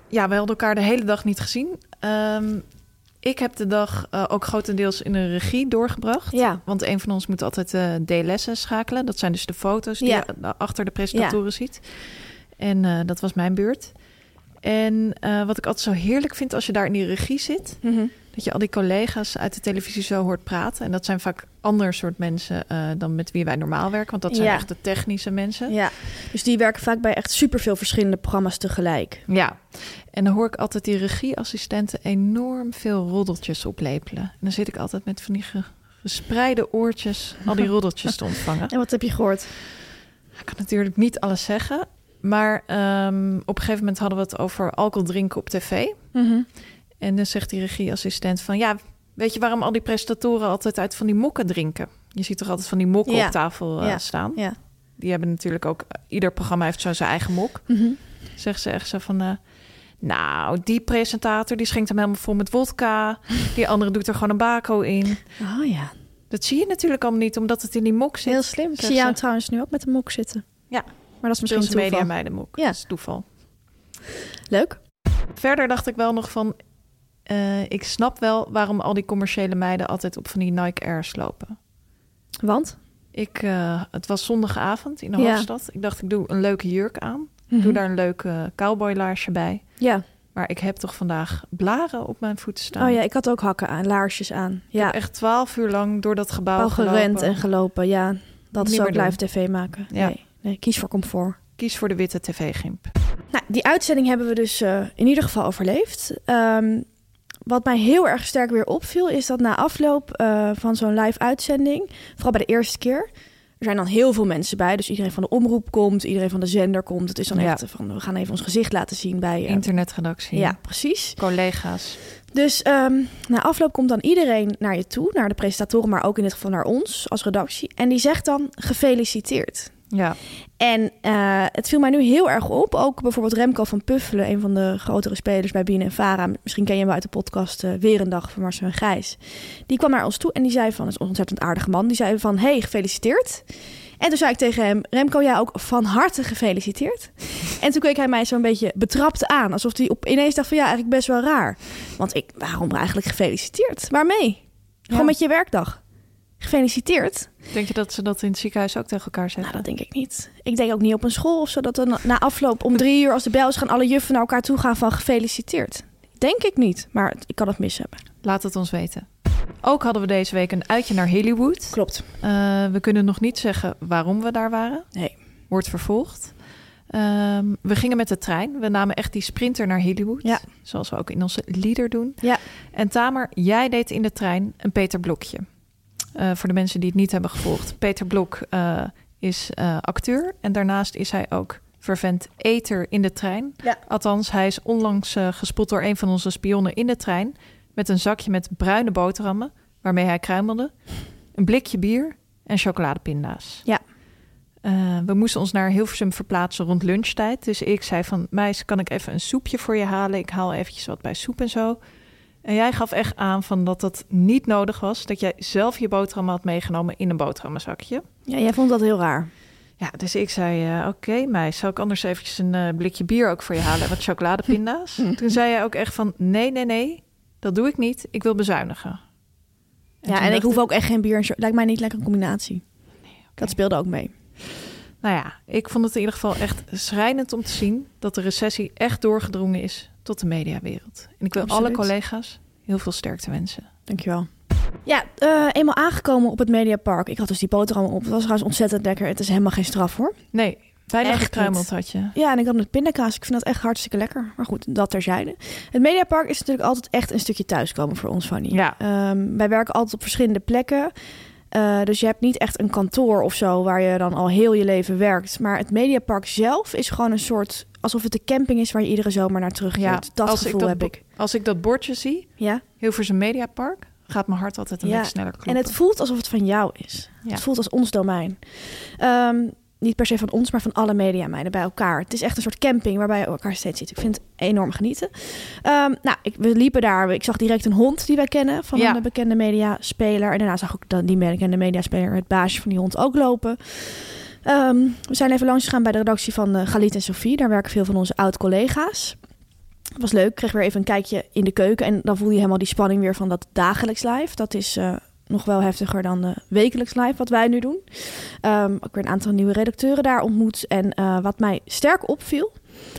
Ja, we hadden elkaar de hele dag niet gezien. Ehm, ik heb de dag eh, ook grotendeels in de regie doorgebracht. Ja. Want een van ons moet altijd eh DLS'en schakelen. Dat zijn dus de foto's die Ja. je achter de presentatoren ziet. En eh, dat was mijn beurt. En eh, wat ik altijd zo heerlijk vind als je daar in die regie zit... Mhm. dat je al die collega's uit de televisie zo hoort praten. En dat zijn vaak ander soort mensen eh, dan met wie wij normaal werken. Want dat zijn Ja. echt de technische mensen. Ja, dus die werken vaak bij echt superveel verschillende programma's tegelijk. Ja, en dan hoor ik altijd die regieassistenten enorm veel roddeltjes oplepelen. En dan zit ik altijd met van die ge- gespreide oortjes al die roddeltjes te ontvangen. En wat heb je gehoord? Ik kan natuurlijk niet alles zeggen, maar ehm, op een gegeven moment hadden we het over alcohol drinken op tv. En dan zegt die regieassistent van ja, weet je waarom al die presentatoren altijd uit van die mokken drinken? Je ziet toch altijd van die mokken Ja. op tafel eh, Ja. staan? Ja. Die hebben natuurlijk ook, ieder programma heeft zo zijn eigen mok. Mhm. Zegt ze echt zo van... eh, nou, die presentator die schenkt hem helemaal vol met wodka. Die andere doet er gewoon een bako in. Oh ja, Dat zie je natuurlijk allemaal niet, omdat het in die mok zit. heel slim. Ik zie jou trouwens nu ook met een mok zitten. Ja. Maar dat is misschien toeval. media meiden mok. Ja. Dat is toeval. Leuk. Verder dacht ik wel nog van... eh, ik snap wel waarom al die commerciële meiden altijd op van die Nike Airs lopen. Want? Ik, eh, het was zondagavond in de Ja. hoofdstad. Ik dacht, ik doe een leuke jurk aan. Mhm. Doe daar een leuke cowboylaarsje bij. Ja. Maar ik heb toch vandaag blaren op mijn voeten staan. Oh ja, ik had ook hakken aan, laarsjes aan. Ik Ja, heb echt twaalf uur lang door dat gebouw al gerend gelopen. en gelopen. Ja, dat is ook live tv maken. Ja. Nee, nee, kies voor comfort. Kies voor de witte tv-gimp. Nou, die uitzending hebben we dus eh, in ieder geval overleefd. Ehm, wat mij heel erg sterk weer opviel, is dat na afloop eh, van zo'n live uitzending, vooral bij de eerste keer, er zijn dan heel veel mensen bij. Dus iedereen van de omroep komt, iedereen van de zender komt. Het is dan Ja. echt van, we gaan even ons gezicht laten zien bij... eh, Internetredactie. ja, precies. Collega's. Dus ehm, na afloop komt dan iedereen naar je toe, naar de presentatoren, maar ook in dit geval naar ons als redactie. En die zegt dan gefeliciteerd. Ja. En eh, het viel mij nu heel erg op. Ook bijvoorbeeld Remco van Puffelen, een van de grotere spelers bij Bien en Vara. Misschien ken je hem uit de podcast eh, Weer een dag van Marcel en Gijs. Die kwam naar ons toe en die zei van, dat is een ontzettend aardige man. Die zei van, hey, gefeliciteerd. En toen zei ik tegen hem, Remco, jij ook van harte gefeliciteerd. En toen keek hij mij zo'n beetje betrapt aan. Alsof hij op, ineens dacht van, ja, eigenlijk best wel raar. Want ik, waarom eigenlijk gefeliciteerd? Waarmee? Gewoon Ja. met je werkdag. Gefeliciteerd. Denk je dat ze dat in het ziekenhuis ook tegen elkaar Nou, zeggen? dat denk ik niet. Ik denk ook niet op een school of zo. Dat er na, na afloop om drie uur als de bel is... gaan alle juffen naar elkaar toe gaan van gefeliciteerd. Denk ik niet. Maar ik kan het mis hebben. Laat het ons weten. Ook hadden we deze week een uitje naar Hollywood. Klopt. Eh, we kunnen nog niet zeggen waarom we daar waren. Nee. Wordt vervolgd. Ehm, we gingen met de trein. We namen echt die sprinter naar Hollywood. Ja. Zoals we ook in onze leader doen. Ja. En Tamer, jij deed in de trein een Peter Blokje. Eh, voor de mensen die het niet hebben gevolgd. Peter Blok eh, is eh, acteur. En daarnaast is hij ook vervent eter in de trein. Ja. Althans, hij is onlangs gespot door een van onze spionnen in de trein. Met een zakje met bruine boterhammen. Waarmee hij kruimelde. Een blikje bier en chocoladepinda's. Ja. We moesten ons naar Hilversum verplaatsen rond lunchtijd. Dus ik zei van, meis, kan ik even een soepje voor je halen? Ik haal eventjes wat bij soep en zo. En jij gaf echt aan van dat dat niet nodig was. Dat jij zelf je boterham had meegenomen in een boterhammenzakje. Ja, jij vond dat heel raar. Ja, dus ik zei, eh, oké meis, zal ik anders eventjes een eh, blikje bier ook voor je halen? en Wat chocoladepinda's? Toen zei jij ook echt van, nee, nee, nee, dat doe ik niet. Ik wil bezuinigen. ja, en ik hoef ook echt geen bier en Lijkt mij niet lekker een combinatie. Dat speelde ook mee. Nou ja, ik vond het in ieder geval echt schrijnend om te zien dat de recessie echt doorgedrongen is tot de mediawereld. En ik wil Absoluut. alle collega's heel veel sterkte wensen. Dankjewel. Ja, eh, eenmaal aangekomen op het Mediapark. Ik had dus die boterham op. Het was trouwens ontzettend lekker. Het is helemaal geen straf hoor. Nee, bijna Echt gekruimeld had je. Ja, en ik had met pindakaas. Ik vind dat echt hartstikke lekker. Maar goed, dat terzijde. Het Mediapark is natuurlijk altijd echt een stukje thuiskomen voor ons, Fanny. Ja. Ehm, wij werken altijd op verschillende plekken. Eh, dus je hebt niet echt een kantoor of zo waar je dan al heel je leven werkt. Maar het Mediapark zelf is gewoon een soort... alsof het de camping is waar je iedere zomer naar terugkeert. dat als gevoel dat heb ik. Als ik dat bordje zie, Ja? Hilversum Mediapark, gaat mijn hart altijd een Ja, beetje sneller kloppen. En het voelt alsof het van jou is. Ja. Het voelt als ons domein. Ehm, niet per se van ons, maar van alle mediameiden bij elkaar. Het is echt een soort camping waarbij je elkaar steeds ziet. Ik vind het enorm genieten. Ehm, nou, ik, we liepen daar. Ik zag direct een hond die wij kennen van Ja. een bekende mediaspeler. En daarna zag ik dan die bekende mediaspeler, het baasje van die hond, ook lopen. Ehm, we zijn even langs gegaan bij de redactie van eh Galit en Sophie. Daar werken veel van onze oud-collega's. Het was leuk. Ik kreeg weer even een kijkje in de keuken. En dan voel je helemaal die spanning weer van dat dagelijks live. Dat is eh, nog wel heftiger dan de wekelijks live wat wij nu doen. Ehm ook weer een aantal nieuwe redacteuren daar ontmoet. En eh, wat mij sterk opviel...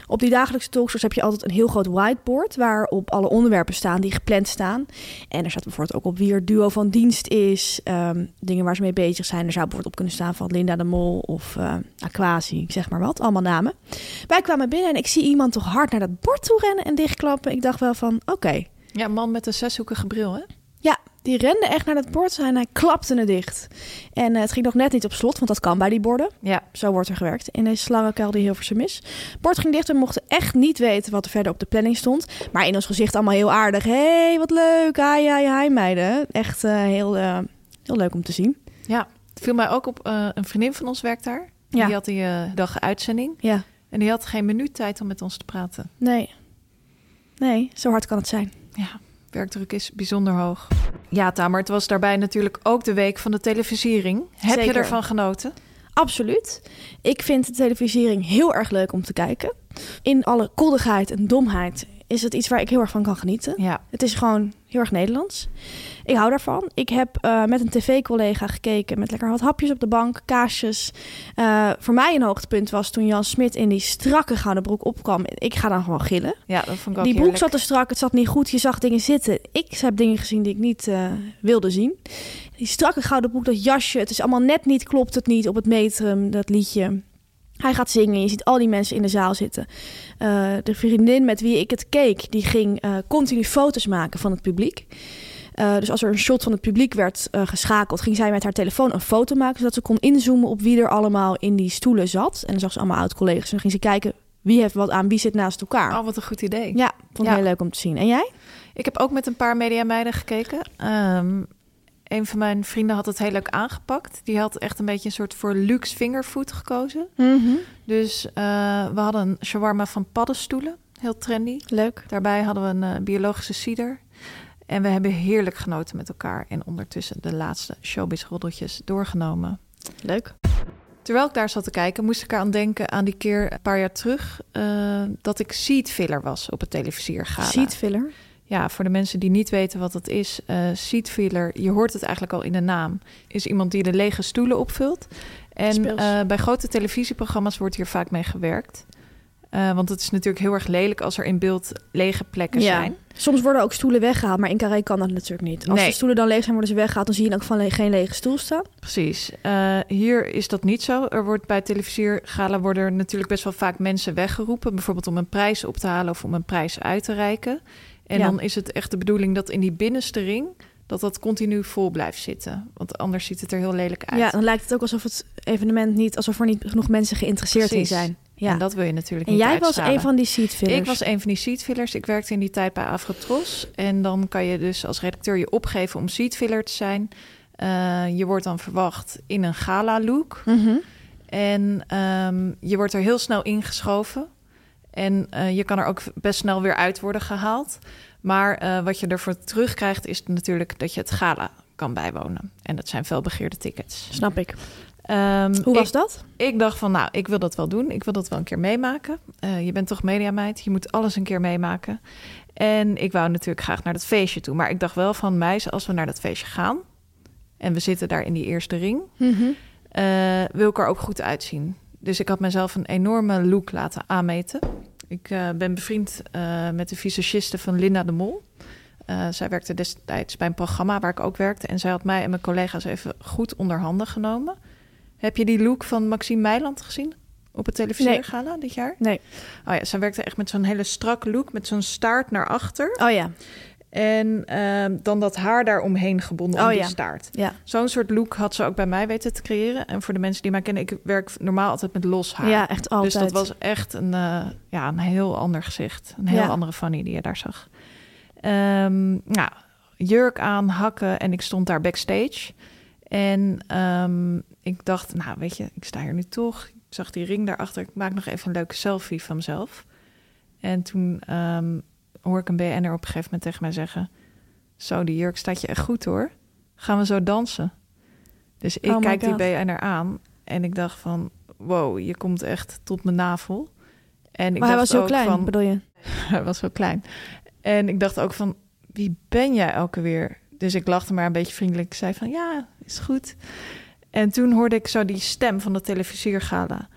Op die dagelijkse talkshows heb je altijd een heel groot whiteboard... waarop alle onderwerpen staan die gepland staan. En er staat bijvoorbeeld ook op wie er duo van dienst is. ehm, dingen waar ze mee bezig zijn. Er zou bijvoorbeeld op kunnen staan van Linda de Mol of eh Aquasi, ik zeg maar wat. Allemaal namen. Wij kwamen binnen en ik zie iemand toch hard naar dat bord toe rennen en dichtklappen. Ik dacht wel van, oké. Ja, man met een zeshoekige bril, hè? Ja, die rende echt naar dat bord en hij klapte het dicht. En eh, het ging nog net niet op slot, want dat kan bij die borden. Ja. Zo wordt er gewerkt in deze slangenkuil die Hilversum is. Bord ging dicht en we mochten echt niet weten wat er verder op de planning stond. Maar in ons gezicht allemaal heel aardig. hey, wat leuk. Hi, hi, hi meiden. Echt eh, heel, eh, heel leuk om te zien. Ja, het viel mij ook op. een vriendin van ons werkt daar. Ja. Die had die dag uitzending. Ja, En die had geen minuut tijd om met ons te praten. nee. Nee, zo hard kan het zijn. Ja, werkdruk is bijzonder hoog. Ja, Tamer, het was daarbij natuurlijk ook de week van de televisiering. Heb je ervan genoten? Absoluut. Ik vind de televisiering heel erg leuk om te kijken. In alle koddigheid en domheid is het iets waar ik heel erg van kan genieten. Ja. Het is gewoon heel erg Nederlands. Ik hou daarvan. Ik heb eh, met een tv-collega gekeken met lekker wat hapjes op de bank, kaasjes. Eh, voor mij een hoogtepunt was toen Jan Smit in die strakke gouden broek opkwam. Ik ga dan gewoon gillen. Ja, dat vond ik ook Die broek heerlijk. zat te strak, het zat niet goed. Je zag dingen zitten. Ik heb dingen gezien die ik niet eh, wilde zien. Die strakke gouden broek, dat jasje, het is allemaal net niet, klopt het niet op het metrum, dat liedje. Hij gaat zingen, je ziet al die mensen in de zaal zitten. Eh, de vriendin met wie ik het keek, die ging eh, continu foto's maken van het publiek. Eh, dus als er een shot van het publiek werd geschakeld, ging zij met haar telefoon een foto maken, zodat ze kon inzoomen op wie er allemaal in die stoelen zat. En dan zag ze allemaal oud-collega's en dan ging ze kijken wie heeft wat aan, wie zit naast elkaar. Oh, wat een goed idee. Ja, vond ik Ja. heel leuk om te zien. En jij? Ik heb ook met een paar mediameiden gekeken. Ehm, een van mijn vrienden had het heel leuk aangepakt. Die had echt een beetje een soort voor luxe fingerfood gekozen. Dus eh, we hadden een shawarma van paddenstoelen. Heel trendy. Leuk. Daarbij hadden we een eh, biologische cider. En we hebben heerlijk genoten met elkaar. En ondertussen de laatste showbiz-roddeltjes doorgenomen. Leuk. Terwijl ik daar zat te kijken, moest ik eraan denken aan die keer een paar jaar terug... eh, dat ik seed filler was op het televisiergala. Seat filler. Ja, voor de mensen die niet weten wat dat is, eh seat filler, je hoort het eigenlijk al in de naam, is iemand die de lege stoelen opvult. En eh, bij grote televisieprogramma's wordt hier vaak mee gewerkt. Eh, want het is natuurlijk heel erg lelijk als er in beeld lege plekken zijn. Soms worden ook stoelen weggehaald, maar in Carré kan dat natuurlijk niet. Als Nee. de stoelen dan leeg zijn, worden ze weggehaald. Dan zie je ook van le- geen lege stoel staan. Precies. Eh, hier is dat niet zo. Er wordt bij televisiergala worden natuurlijk best wel vaak mensen weggeroepen. Bijvoorbeeld om een prijs op te halen of om een prijs uit te reiken. En Ja. dan is het echt de bedoeling dat in die binnenste ring... dat dat continu vol blijft zitten. Want anders ziet het er heel lelijk uit. Ja, dan lijkt het ook alsof het evenement niet, alsof er niet genoeg mensen geïnteresseerd Precies. in zijn. Ja. En dat wil je natuurlijk En niet jij was een van die seat fillers. Ik was een van die seatfillers. Ik werkte in die tijd bij Afrotros. En dan kan je dus als redacteur je opgeven om seatfiller te zijn. Eh, je wordt dan verwacht in een gala-look. Mhm. En ehm, je wordt er heel snel ingeschoven. En eh, je kan er ook best snel weer uit worden gehaald. Maar eh, wat je ervoor terugkrijgt is natuurlijk dat je het gala kan bijwonen. En dat zijn felbegeerde tickets. Snap ik. Ehm, Hoe was ik- dat? ik dacht van, nou, ik wil dat wel doen. Ik wil dat wel een keer meemaken. Eh, je bent toch mediameid, je moet alles een keer meemaken. En ik wou natuurlijk graag naar dat feestje toe. Maar ik dacht wel van, meis, als we naar dat feestje gaan... en we zitten daar in die eerste ring... eh, wil ik er ook goed uitzien. Dus ik had mezelf een enorme look laten aanmeten. Ik eh, ben bevriend eh, met de visagiste van Linda de Mol. Eh, zij werkte destijds bij een programma waar ik ook werkte. En zij had mij en mijn collega's even goed onder handen genomen. Heb je die look van Maxime Meiland gezien? Op het televisiegala dit jaar? Nee. Oh ja, zij werkte echt met zo'n hele strakke look. Met zo'n staart naar achter. Oh ja. En ehm, dan dat haar daar omheen gebonden om Oh die ja. staart. Ja. Zo'n soort look had ze ook bij mij weten te creëren. En voor de mensen die mij kennen, ik werk normaal altijd met los haar. Ja, echt altijd. Dus dat was echt een, eh, ja, een heel ander gezicht. Een heel Ja. andere Fanny die je daar zag. Ehm, nou, jurk aan, hakken en ik stond daar backstage. En ehm, ik dacht, nou weet je, ik sta hier nu toch. Ik zag die ring daarachter. Ik maak nog even een leuke selfie van mezelf. En toen hoor ik een BN'er op een gegeven moment tegen mij zeggen... Zo, die jurk staat je echt goed hoor. Gaan we zo dansen? Dus ik Oh kijk die. BN'er aan en ik dacht van... Wow, je komt echt tot mijn navel. En ik maar hij dacht was heel ook klein, van, bedoel je? hij was wel klein. En ik dacht ook van, wie ben jij elke weer? Dus ik lachte maar een beetje vriendelijk. Ik zei van, ja, is goed. En toen hoorde ik zo die stem van de televisiergala.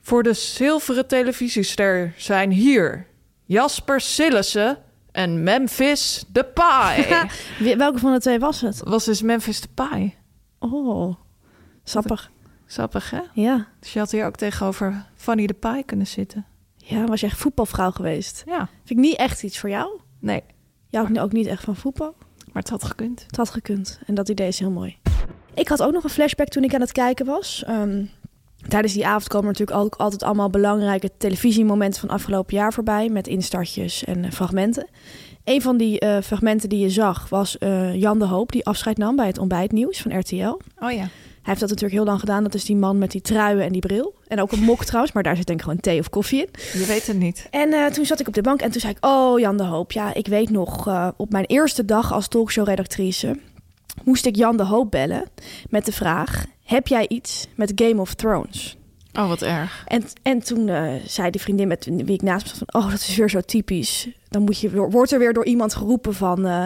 Voor de zilveren televisiester zijn hier Jasper Sillissen en Memphis Depay. Wie- Welke van de twee was het? was dus Memphis Depay. Oh, sappig. Sappig, hè? Ja. Dus je had hier ook tegenover Fanny Depay kunnen zitten. Ja, was je echt voetbalvrouw geweest? Ja, Vind ik niet echt iets voor jou. nee, Jij houdt ook niet echt van voetbal. maar het had gekund. Het had gekund. En dat idee is heel mooi. Ik had ook nog een flashback toen ik aan het kijken was. Ehm, tijdens die avond komen natuurlijk ook altijd allemaal belangrijke televisiemomenten van afgelopen jaar voorbij. Met instartjes en eh, fragmenten. Een van die eh, fragmenten die je zag was eh, Jan de Hoop, die afscheid nam bij het ontbijtnieuws van RTL. Oh ja. Hij heeft dat natuurlijk heel lang gedaan. Dat is die man met die truien en die bril. En ook een mok trouwens, maar daar zit denk ik gewoon thee of koffie in. Je weet het niet. En toen zat ik op de bank en toen zei ik... Oh, Jan de Hoop, ja, ik weet nog... op mijn eerste dag als talkshow-redactrice... moest ik Jan de Hoop bellen met de vraag... Heb jij iets met Game of Thrones? Oh, wat erg. En, en toen eh, zei die vriendin met wie ik naast me zat van... Oh, dat is weer zo typisch. Dan moet je, wordt er weer door iemand geroepen van... eh,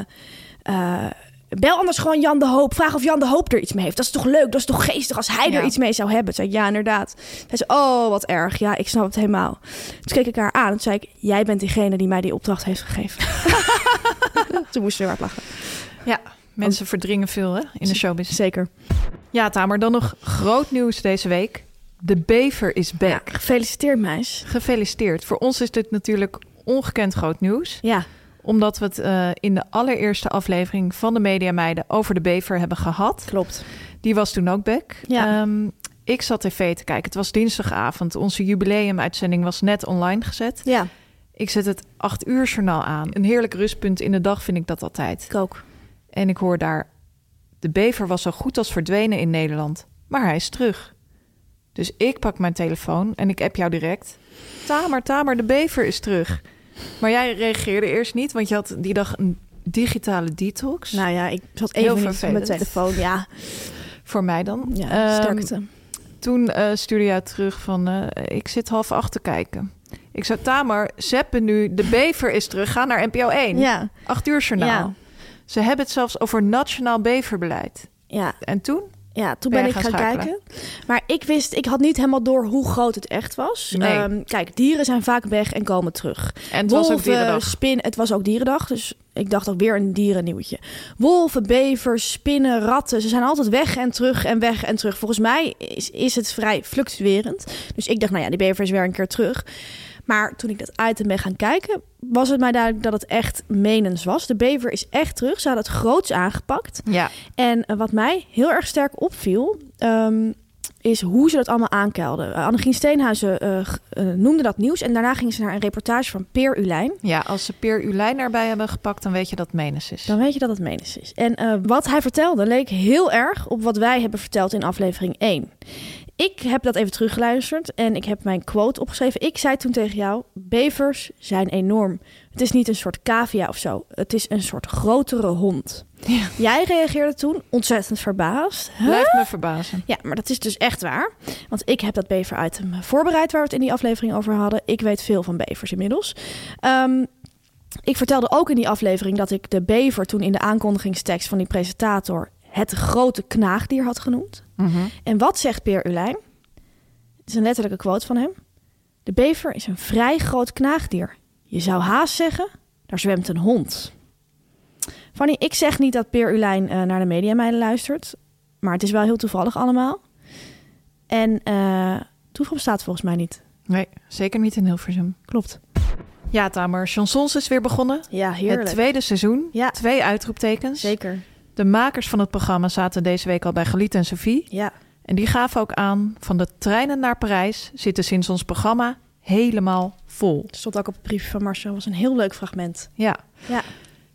eh, bel anders gewoon Jan de Hoop. Vraag of Jan de Hoop er iets mee heeft. Dat is toch leuk? Dat is toch geestig als hij Ja. er iets mee zou hebben? Toen zei ik, ja, inderdaad. Hij zei, oh, wat erg. Ja, ik snap het helemaal. Toen keek ik haar aan en toen zei ik... Jij bent diegene die mij die opdracht heeft gegeven. toen moest ze heel hard lachen. Ja, mensen verdringen veel hè, in de showbiz. Zeker. Ja, Tamer, dan nog groot nieuws deze week. De bever is back. Gefeliciteerd, meis. Gefeliciteerd. Voor ons is dit natuurlijk ongekend groot nieuws. Ja, Omdat we het eh, in de allereerste aflevering van de Media Meiden over de bever hebben gehad. klopt. Die was toen ook back. Ja. Ehm, ik zat tv te kijken. Het was dinsdagavond. Onze jubileumuitzending was net online gezet. Ja, Ik zet het acht uur journaal aan. Een heerlijk rustpunt in de dag vind ik dat altijd. ik ook. En ik hoor daar... De bever was zo goed als verdwenen in Nederland. Maar hij is terug. Dus ik pak mijn telefoon en ik app jou direct. Tamer, Tamer, de bever is terug. Maar jij reageerde eerst niet, want je had die dag een digitale detox. Nou ja, ik zat Heel even niet op vervelend. mijn telefoon. Ja, Voor mij dan. ja Ehm, sterkte. Toen eh stuurde jij terug van... eh, ik zit half acht te kijken. Ik zei, Tamer, zeppen nu. De bever is terug. Ga naar NPO 1. Ja, Acht uur journaal. Ja. Ze hebben het zelfs over nationaal beverbeleid. ja, En toen? ja, toen Ben ik gaan kijken. Maar ik wist, ik had niet helemaal door hoe groot het echt was. Nee. Ehm, kijk, dieren zijn vaak weg en komen terug. En het was ook Wolven, dierendag. spin, het was ook dierendag, dus ik dacht ook weer een dierennieuwtje. Wolven, bevers, spinnen, ratten, ze zijn altijd weg en terug en weg en terug. Volgens mij is, is het vrij fluctuerend. Dus ik dacht, nou ja, die bever is weer een keer terug. Maar toen ik dat item ben gaan kijken, was het mij duidelijk dat het echt menens was. De bever is echt terug. Ze hadden het groots aangepakt. Ja, En eh, wat mij heel erg sterk opviel, ehm, is hoe ze dat allemaal aankelden. Uh, Annegien Steenhuizen eh, eh, noemde dat nieuws. En daarna ging ze naar een reportage van Peer Ulijn. ja, als ze Peer Ulijn erbij hebben gepakt, dan weet je dat het Menes is. Dan weet je dat het menens is. En eh, wat hij vertelde leek heel erg op wat wij hebben verteld in aflevering 1. Ik heb dat even teruggeluisterd en ik heb mijn quote opgeschreven. Ik zei toen tegen jou, bevers zijn enorm. Het is niet een soort cavia of zo. Het is een soort grotere hond. Ja. Jij reageerde toen ontzettend verbaasd. Huh? Blijft me verbazen. Ja, maar dat is dus echt waar. Want ik heb dat bever-item voorbereid waar we het in die aflevering over hadden. Ik weet veel van bevers inmiddels. Ehm, ik vertelde ook in die aflevering dat ik de bever toen in de aankondigingstekst van die presentator het grote knaagdier had genoemd. Mhm. En wat zegt Peer Ulijn? Het is een letterlijke quote van hem. De bever is een vrij groot knaagdier. Je zou haast zeggen, daar zwemt een hond. Fanny, ik zeg niet dat Peer Ulijn eh, naar de mediameiden luistert. Maar het is wel heel toevallig allemaal. En eh toeval bestaat volgens mij niet. Nee, zeker niet in Hilversum. Klopt. Ja, Tamer, chansons is weer begonnen. Ja, Het tweede seizoen. Ja. Twee uitroeptekens. Zeker. De makers van het programma zaten deze week al bij Galiet en Sophie. Ja. En die gaven ook aan, van de treinen naar Parijs zitten sinds ons programma helemaal vol. Het stond ook op het briefje van Marcel. was een heel leuk fragment. Ja, Ja.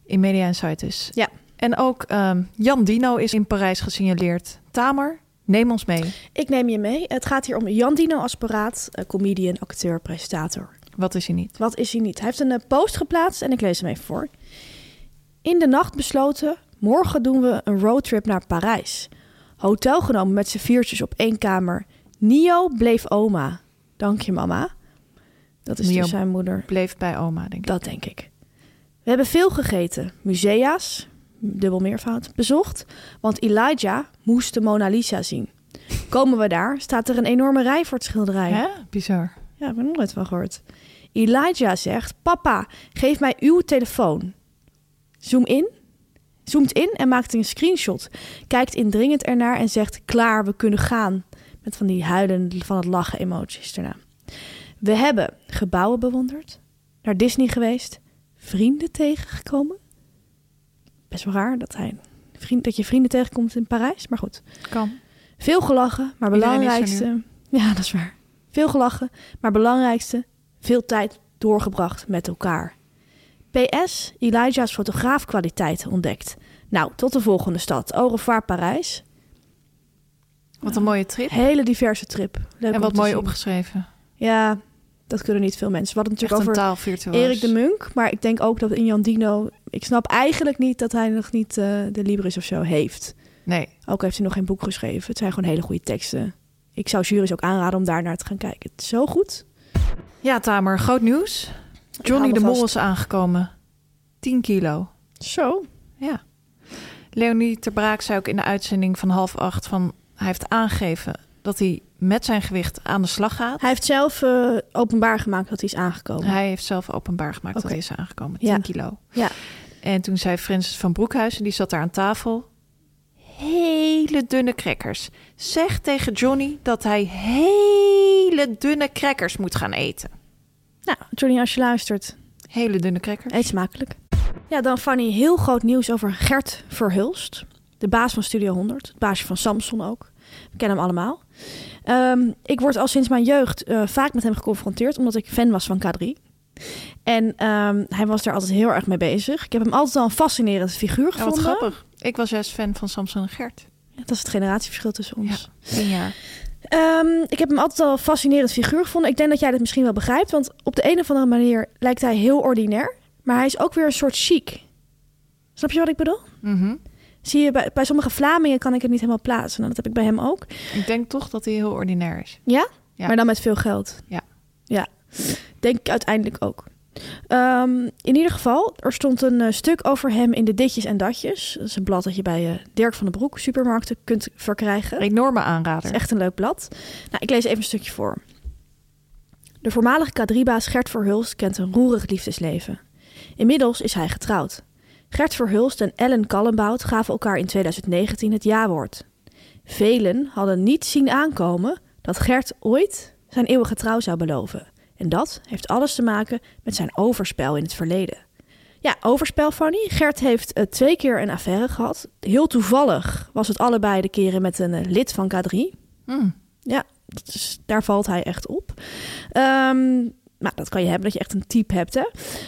in Media Insight dus. Ja. En ook ehm, Jan Dino is in Parijs gesignaleerd. Tamer, Neem ons mee. Ik neem je mee. Het gaat hier om Jan Dino Asperaat, eh, comedian, acteur, presentator. Wat is hij niet? Wat is hij niet? Hij heeft een eh, post geplaatst en ik lees hem even voor. In de nacht besloten, morgen doen we een roadtrip naar Parijs. Hotel genomen met z'n viertjes op één kamer. Nio bleef oma. Dank je mama. Dat is Nio dus zijn moeder. Bleef bij oma, denk ik. Dat denk ik. We hebben veel gegeten. Musea's, dubbel meervoud, bezocht. Want Elijah moest de Mona Lisa zien. Komen we daar, staat er een enorme rij voor het schilderij. Hè? Bizar. Ja, ik heb er nog nooit van gehoord. Elijah zegt: Papa, geef mij uw telefoon. Zoom in. Zoomt in en maakt een screenshot. Kijkt indringend ernaar en zegt: Klaar, we kunnen gaan. Met van die huilen van het lachen emoties erna. We hebben gebouwen bewonderd, naar Disney geweest, vrienden tegengekomen. Best wel raar dat, hij, vriend, dat je vrienden tegenkomt in Parijs, maar goed. Kan. Veel gelachen, maar belangrijkste... Ja, dat is waar. Veel gelachen, maar belangrijkste... veel tijd doorgebracht met elkaar. PS, Elijah's fotograafkwaliteit ontdekt. Nou, tot de volgende stad. Au revoir Parijs. Wat een mooie trip. Hele diverse trip. Leuk en wat mooi zien. opgeschreven. Ja, dat kunnen niet veel mensen. Een natuurlijk over taalvirtuoos. Erik de Munk. Maar ik denk ook dat in Jan Dino... Ik snap eigenlijk niet dat hij nog niet eh, de Libris of zo heeft. Nee. Ook heeft hij nog geen boek geschreven. Het zijn gewoon hele goede teksten. Ik zou jury's ook aanraden om daar naar te gaan kijken. Het is zo goed. Ja, Tamer, groot nieuws. Johnny de Mol is aangekomen. 10 kilo. Zo. Ja. Leonie Ter Braak zei ook in de uitzending van half acht van... hij heeft aangegeven dat hij met zijn gewicht aan de slag gaat. Hij heeft zelf eh, openbaar gemaakt dat hij is aangekomen. Hij heeft zelf openbaar gemaakt dat hij is aangekomen. 10 Ja. kilo. Ja. En toen zei Francis van Broekhuizen, die zat daar aan tafel... hele dunne crackers. Zeg tegen Johnny dat hij hele dunne crackers moet gaan eten. Nou, Johnny, als je luistert, Hele dunne crackers. eet smakelijk. Ja, dan Fanny, heel groot nieuws over Gert Verhulst. De baas van Studio 100. Het baasje van Samson ook. We kennen hem allemaal. Ehm, ik word al sinds mijn jeugd eh, vaak met hem geconfronteerd... omdat ik fan was van K3. En ehm, hij was daar altijd heel erg mee bezig. Ik heb hem altijd al een fascinerend figuur Ja, gevonden. wat grappig. Ik was juist fan van Samson en Gert. Ja, dat is het generatieverschil tussen ons. Tien jaar. Ehm, ik heb hem altijd al een fascinerend figuur gevonden. Ik denk dat jij dit misschien wel begrijpt. Want op de een of andere manier lijkt hij heel ordinair. Maar hij is ook weer een soort chic. Snap je wat ik bedoel? Mhm. Zie je, bij, bij sommige Vlamingen kan ik het niet helemaal plaatsen. Nou, dat heb ik bij hem ook. Ik denk toch dat hij heel ordinair is. Ja? Ja. Maar dan met veel geld. Ja. Ja. Denk ik uiteindelijk ook. Ehm, in ieder geval, er stond een eh, stuk over hem in de Ditjes en Datjes. Dat is een blad dat je bij eh, Dirk van den Broek supermarkten kunt verkrijgen. Enorme Het aanrader. is echt een leuk blad. Nou, ik lees even een stukje voor. De voormalige K3-baas Gert Verhulst kent een roerig liefdesleven. Inmiddels is hij getrouwd. Gert Verhulst en Ellen Kallenbout gaven elkaar in 2019 het ja-woord. Velen hadden niet zien aankomen dat Gert ooit zijn eeuwige trouw zou beloven. En dat heeft alles te maken met zijn overspel in het verleden. Ja, overspel, Fanny. Gert heeft eh, twee keer een affaire gehad. Heel toevallig was het allebei de keren met een eh, lid van K3. Mm. Ja, is, daar valt hij echt op. Ehm, nou, dat kan je hebben, dat je echt een type hebt. Hè?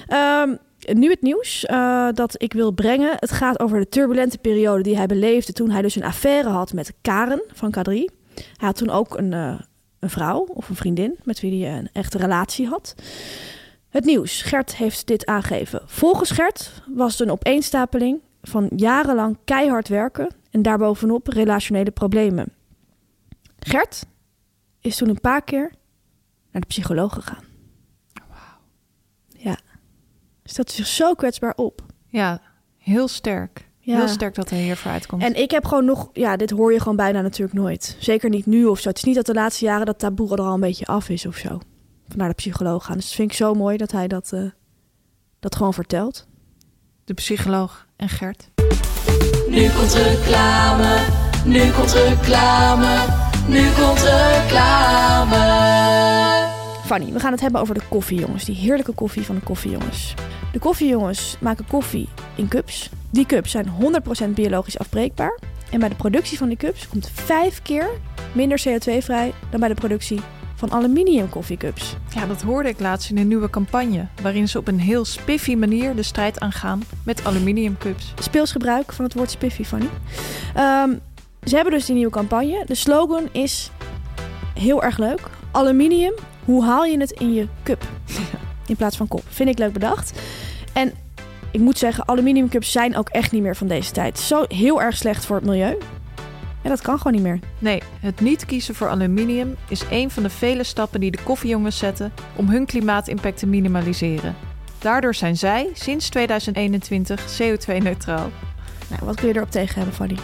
Ehm, nu het nieuws eh, dat ik wil brengen. Het gaat over de turbulente periode die hij beleefde... toen hij dus een affaire had met Karen van K3. Hij had toen ook een, een vrouw of een vriendin... met wie hij een echte relatie had. Het nieuws. Gert heeft dit aangegeven. Volgens Gert was het een opeenstapeling... van jarenlang keihard werken... en daarbovenop relationele problemen. Gert is toen een paar keer naar de psycholoog gegaan. Ja. Stelt zich zo kwetsbaar op. Ja, heel sterk. Ja. Heel sterk dat hij hiervoor uitkomt. En ik heb gewoon nog, ja, dit hoor je gewoon bijna natuurlijk nooit. Zeker niet nu of zo. Het is niet dat de laatste jaren dat taboe er al een beetje af is of zo. Van Naar de psycholoog gaan. Dus dat vind ik zo mooi dat hij dat, eh, dat gewoon vertelt. De psycholoog en Gert. Nu komt reclame, nu komt reclame, nu komt reclame. Fanny, we gaan het hebben over de koffiejongens. Die heerlijke koffie van de koffiejongens. De koffiejongens maken koffie in cups. Die cups zijn 100% biologisch afbreekbaar. En bij de productie van die cups komt vijf keer minder CO2 vrij dan bij de productie van aluminium koffiecups. Ja, dat hoorde ik laatst in een nieuwe campagne. Waarin ze op een heel spiffy manier de strijd aangaan met aluminiumcups. Speels gebruik van het woord spiffy, Fanny. Ehm, Ze hebben dus die nieuwe campagne. De slogan is heel erg leuk. Aluminium, hoe haal je het in je cup? In plaats van kop. Vind ik leuk bedacht. En ik moet zeggen, aluminiumcups zijn ook echt niet meer van deze tijd. Zo heel erg slecht voor het milieu. En dat kan gewoon niet meer. Nee, het niet kiezen voor aluminium is een van de vele stappen die de koffiejongens zetten om hun klimaatimpact te minimaliseren. Daardoor zijn zij sinds 2021 CO2-neutraal. Nou, wat kun je erop tegen hebben, Fanny?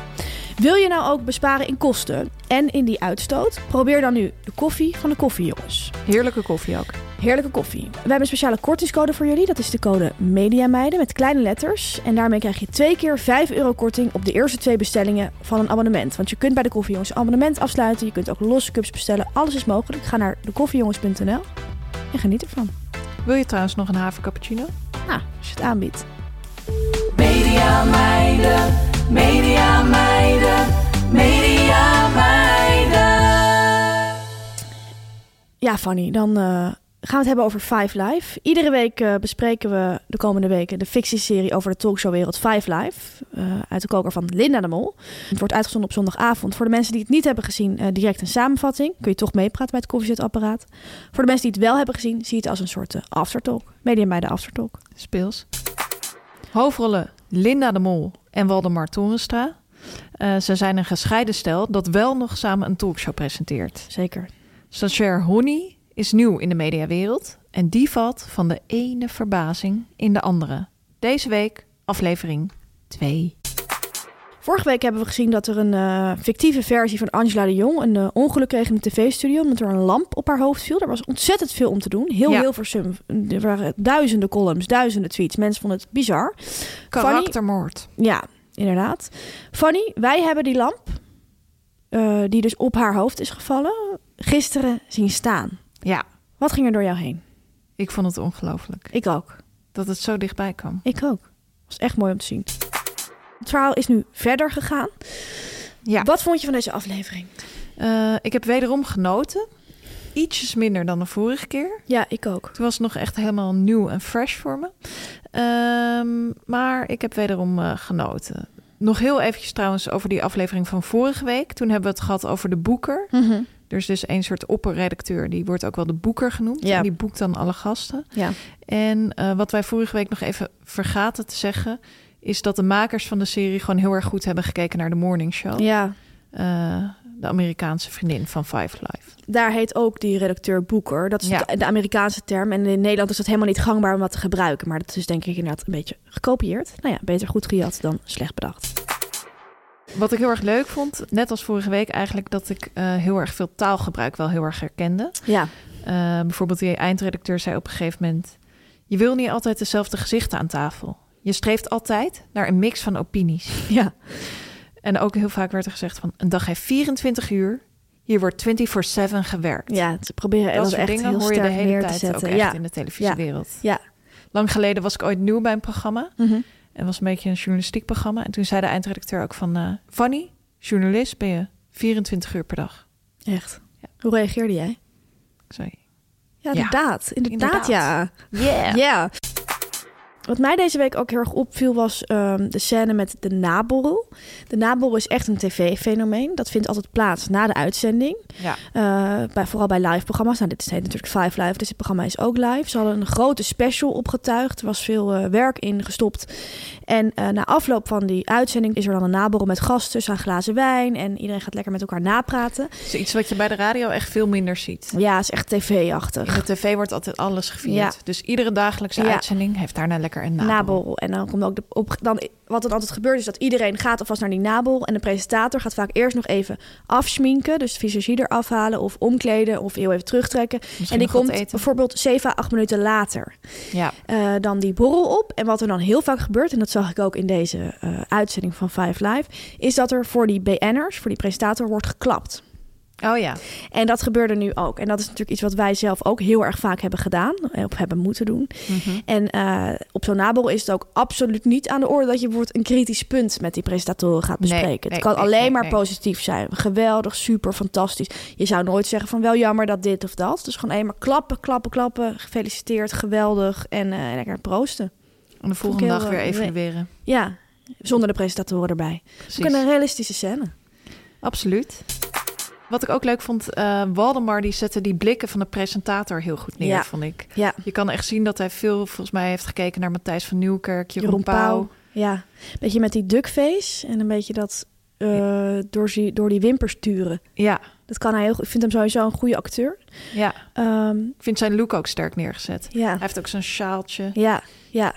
Wil je nou ook besparen in kosten en in die uitstoot? Probeer dan nu de koffie van de koffiejongens. Heerlijke koffie ook. Heerlijke koffie. We hebben een speciale kortingscode voor jullie. Dat is de code MEDIAMEIDEN met kleine letters. En daarmee krijg je twee keer 5 euro korting op de eerste twee bestellingen van een abonnement. Want je kunt bij de koffiejongens een abonnement afsluiten. Je kunt ook losse cups bestellen. Alles is mogelijk. Ga naar dekoffiejongens.nl en geniet ervan. Wil je trouwens nog een havercappuccino? Nou, als je het aanbiedt. Media meiden, media meiden, media meiden. Ja, Fanny, dan eh, gaan we het hebben over Five Live. Iedere week eh, bespreken we de komende weken de fictieserie over de talkshowwereld Five Live. eh, uit de koker van Linda de Mol. Het wordt uitgezonden op zondagavond. Voor de mensen die het niet hebben gezien, eh, direct een samenvatting. Kun je toch meepraten bij het koffiezetapparaat. Voor de mensen die het wel hebben gezien, zie je het als een soort aftertalk. Media bij de aftertalk. Speels. Hoofdrollen Linda de Mol en Waldemar Torenstra. Ze zijn een gescheiden stel dat wel nog samen een talkshow presenteert. Zeker. Stagiair Honey is nieuw in de mediawereld en die valt van de ene verbazing in de andere. Deze week aflevering 2. Vorige week hebben we gezien dat er een eh, fictieve versie van Angela de Jong een eh, ongeluk kreeg in de tv-studio omdat er een lamp op haar hoofd viel. Er was ontzettend veel om te doen. Heel Ja. heel versum. Er waren duizenden columns, duizenden tweets. Mensen vonden het bizar. Karaktermoord. Ja, inderdaad. Fanny, wij hebben die lamp, eh, die dus op haar hoofd is gevallen, gisteren zien staan. Ja, Wat ging er door jou heen? ik vond het ongelooflijk Ik ook. dat het zo dichtbij kwam. Ik ook. was echt mooi om te zien. Het verhaal is nu verder gegaan. Ja. Wat vond je van deze aflevering? Eh, ik heb wederom genoten. Ietsjes minder dan de vorige keer. Ja, ik ook. Toen was het nog echt helemaal nieuw en fresh voor me. Ehm, maar ik heb wederom eh, genoten. Nog heel eventjes trouwens over die aflevering van vorige week. Toen hebben we het gehad over de boeker. Er is dus een soort opperredacteur, die wordt ook wel de boeker genoemd. Ja. En die boekt dan alle gasten. Ja. En eh, wat wij vorige week nog even vergaten te zeggen... is dat de makers van de serie gewoon heel erg goed hebben gekeken naar de morning show. Ja, Eh, de Amerikaanse vriendin van Five Live. daar heet ook die redacteur Boeker. Dat is Ja. de, de Amerikaanse term. En in Nederland is dat helemaal niet gangbaar om dat te gebruiken. Maar dat is denk ik inderdaad een beetje gekopieerd. Nou ja, beter goed gejat dan slecht bedacht. Wat ik heel erg leuk vond, net als vorige week eigenlijk... dat ik eh, heel erg veel taalgebruik wel heel erg herkende. Ja, Eh, bijvoorbeeld die eindredacteur zei op een gegeven moment... je wil niet altijd dezelfde gezichten aan tafel. Je streeft altijd naar een mix van opinies. ja. En ook heel vaak werd er gezegd van... een dag heeft 24 uur, hier wordt 24-7 gewerkt. ja ze proberen dat dat soort echt dingen heel hoor je de hele te tijd zetten. ook echt ja. in de televisiewereld. Ja. Lang geleden was ik ooit nieuw bij een programma... Mhm. En was een beetje een journalistiek programma. En toen zei de eindredacteur ook van... eh Fanny, journalist ben je 24 uur per dag. Echt. Hoe reageerde jij? Ik zei, Ja, inderdaad. Inderdaad, Inderdaad. ja. yeah. Ja. Wat mij deze week ook heel erg opviel was ehm, de scène met de naborrel. De naborrel is echt een tv-fenomeen. Dat vindt altijd plaats na de uitzending. Ja. Eh, bij, vooral bij live programma's. Nou, dit heet natuurlijk Five Live, dus dit programma is ook live. Ze hadden een grote special opgetuigd. Er was veel eh, werk in gestopt. En eh, na afloop van die uitzending is er dan een naborrel met gasten, aan glazen wijn. En iedereen gaat lekker met elkaar napraten. Is iets wat je bij de radio echt veel minder ziet. Ja, het is echt tv-achtig. In de tv wordt altijd alles gevierd. Ja. Dus iedere dagelijkse Ja. uitzending heeft daarna lekker een naborrel. naborrel. En dan komt ook de, op, dan, wat er altijd gebeurt is dat iedereen gaat alvast naar die naborrel. En de presentator gaat vaak eerst nog even afschminken. Dus de visagie eraf halen of omkleden of heel even terugtrekken. Misschien en die komt eten. bijvoorbeeld 7 à 8 minuten later Ja. eh, dan die borrel op. En wat er dan heel vaak gebeurt, en dat zag ik ook in deze eh, uitzending van Five Live, is dat er voor die BN'ers, voor die presentator, wordt geklapt. Oh ja. En dat gebeurde nu ook. En dat is natuurlijk iets wat wij zelf ook heel erg vaak hebben gedaan. eh, Of hebben moeten doen. Mhm. En eh, op zo'n naborrel is het ook absoluut niet aan de orde... dat je bijvoorbeeld een kritisch punt met die presentatoren gaat bespreken. nee, het kan nee, alleen maar positief zijn. Geweldig, super, fantastisch. Je zou nooit zeggen van wel jammer dat dit of dat. Dus gewoon alleen maar klappen, klappen, klappen. Gefeliciteerd, geweldig. En eh, lekker proosten. En de volgende heel, dag weer evalueren. Ja, zonder de presentatoren erbij. Precies. Ook een realistische scène. Absoluut. Wat ik ook leuk vond, eh Waldemar die zette die blikken van de presentator heel goed neer, Ja. vond ik. Ja, Je kan echt zien dat hij veel, volgens mij, heeft gekeken naar Matthijs van Nieuwkerk, Jeroen, Jeroen Pauw. Ja, beetje met die duckface en een beetje dat eh, door, die, door die wimpers turen. Ja, Dat kan hij heel goed. Ik vind hem sowieso een goede acteur. ja. Ehm, Ik vind zijn look ook sterk neergezet. ja, Hij heeft ook zo'n sjaaltje. ja, ja.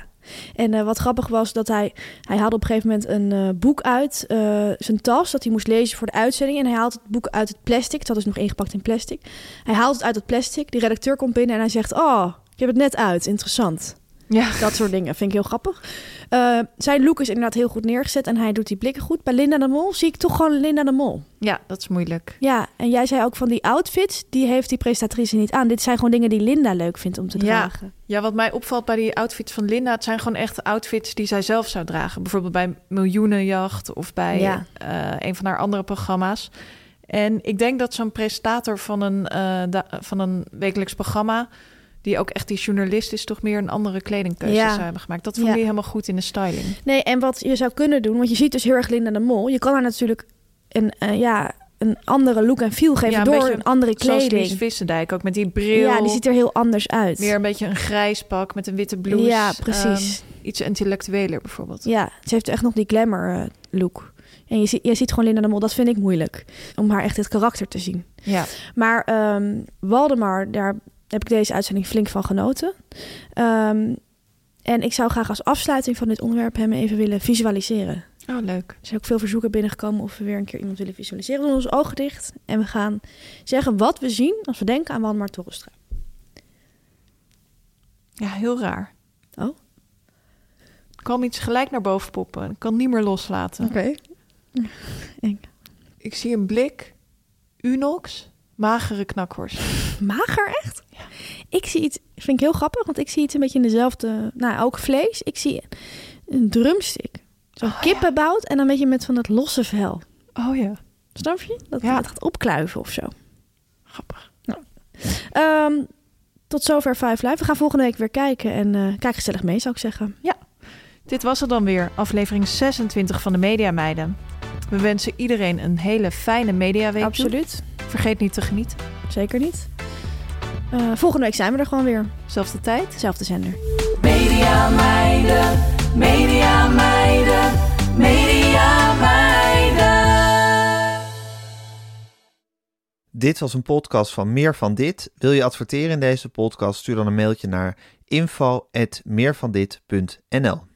En eh, wat grappig was dat hij, hij haalde op een gegeven moment een eh, boek uit eh, zijn tas dat hij moest lezen voor de uitzending. En hij haalt het boek uit het plastic. Het had dus nog ingepakt in plastic. Hij haalt het uit het plastic. Die redacteur komt binnen en hij zegt: Oh, ik heb het net uit. Interessant. Ja, Dat soort dingen vind ik heel grappig. Eh, zijn look is inderdaad heel goed neergezet en hij doet die blikken goed. Bij Linda de Mol zie ik toch gewoon Linda de Mol. ja, dat is moeilijk. Ja, en jij zei ook van die outfits, die heeft die presentatrice niet aan. Dit zijn gewoon dingen die Linda leuk vindt om te Ja. dragen. Ja, wat mij opvalt bij die outfits van Linda, het zijn gewoon echt outfits die zij zelf zou dragen. Bijvoorbeeld bij Miljoenenjacht of bij Ja. eh, een van haar andere programma's. En ik denk dat zo'n presentator van een, eh, van een wekelijks programma, die ook echt die journalist is, toch meer een andere kledingkeuze Ja. hebben gemaakt. Dat vond Ja. ik helemaal goed in de styling. Nee, en wat je zou kunnen doen, want je ziet dus heel erg Linda de Mol. Je kan haar natuurlijk een, eh, ja, een andere look en feel geven Ja, door een andere Zoals kleding. Vissendijk, ook met die bril. Ja, die ziet er heel anders uit. Meer een beetje een grijs pak met een witte blouse. Ja, precies. Ehm, iets intellectueler bijvoorbeeld. Ja, ze heeft echt nog die glamour eh, look. En je, ziet- je ziet gewoon Linda de Mol, dat vind ik moeilijk. Om haar echt het karakter te zien. Ja. Maar ehm, Waldemar, daar heb ik deze uitzending flink van genoten. Ehm, en ik zou graag als afsluiting van dit onderwerp hem even willen visualiseren. Oh, leuk. Er zijn ook veel verzoeken binnengekomen of we weer een keer iemand willen visualiseren. We doen onze ogen dicht en we gaan zeggen wat we zien als we denken aan Waldemar Torrestra. Ja, heel raar. Oh. Ik kwam iets gelijk naar boven poppen. Ik kan niet meer loslaten. Ik zie een blik, Unox, magere knakhorst. Mager echt? Ik zie iets, vind ik heel grappig, want ik zie iets een beetje in dezelfde, nou ook vlees. Ik zie een drumstick. Zo'n Oh, kippenbout en dan een beetje met van dat losse vel. Oh ja, Snap je? Dat Ja. het gaat opkluiven of zo. grappig. Ehm, tot zover Five Live. We gaan volgende week weer kijken en eh, kijk gezellig mee, zou ik zeggen. Dit was het dan weer, aflevering 26 van de Media Meiden. We wensen iedereen een hele fijne mediaweek. toe. Vergeet niet te genieten. Zeker niet. Eh, volgende week zijn we er gewoon weer. Zelfde tijd. Zelfde zender. Media meiden, media meiden, media meiden. Dit was een podcast van Meer van Dit. Wil je adverteren in deze podcast? Stuur dan een mailtje naar info@meervandit.nl.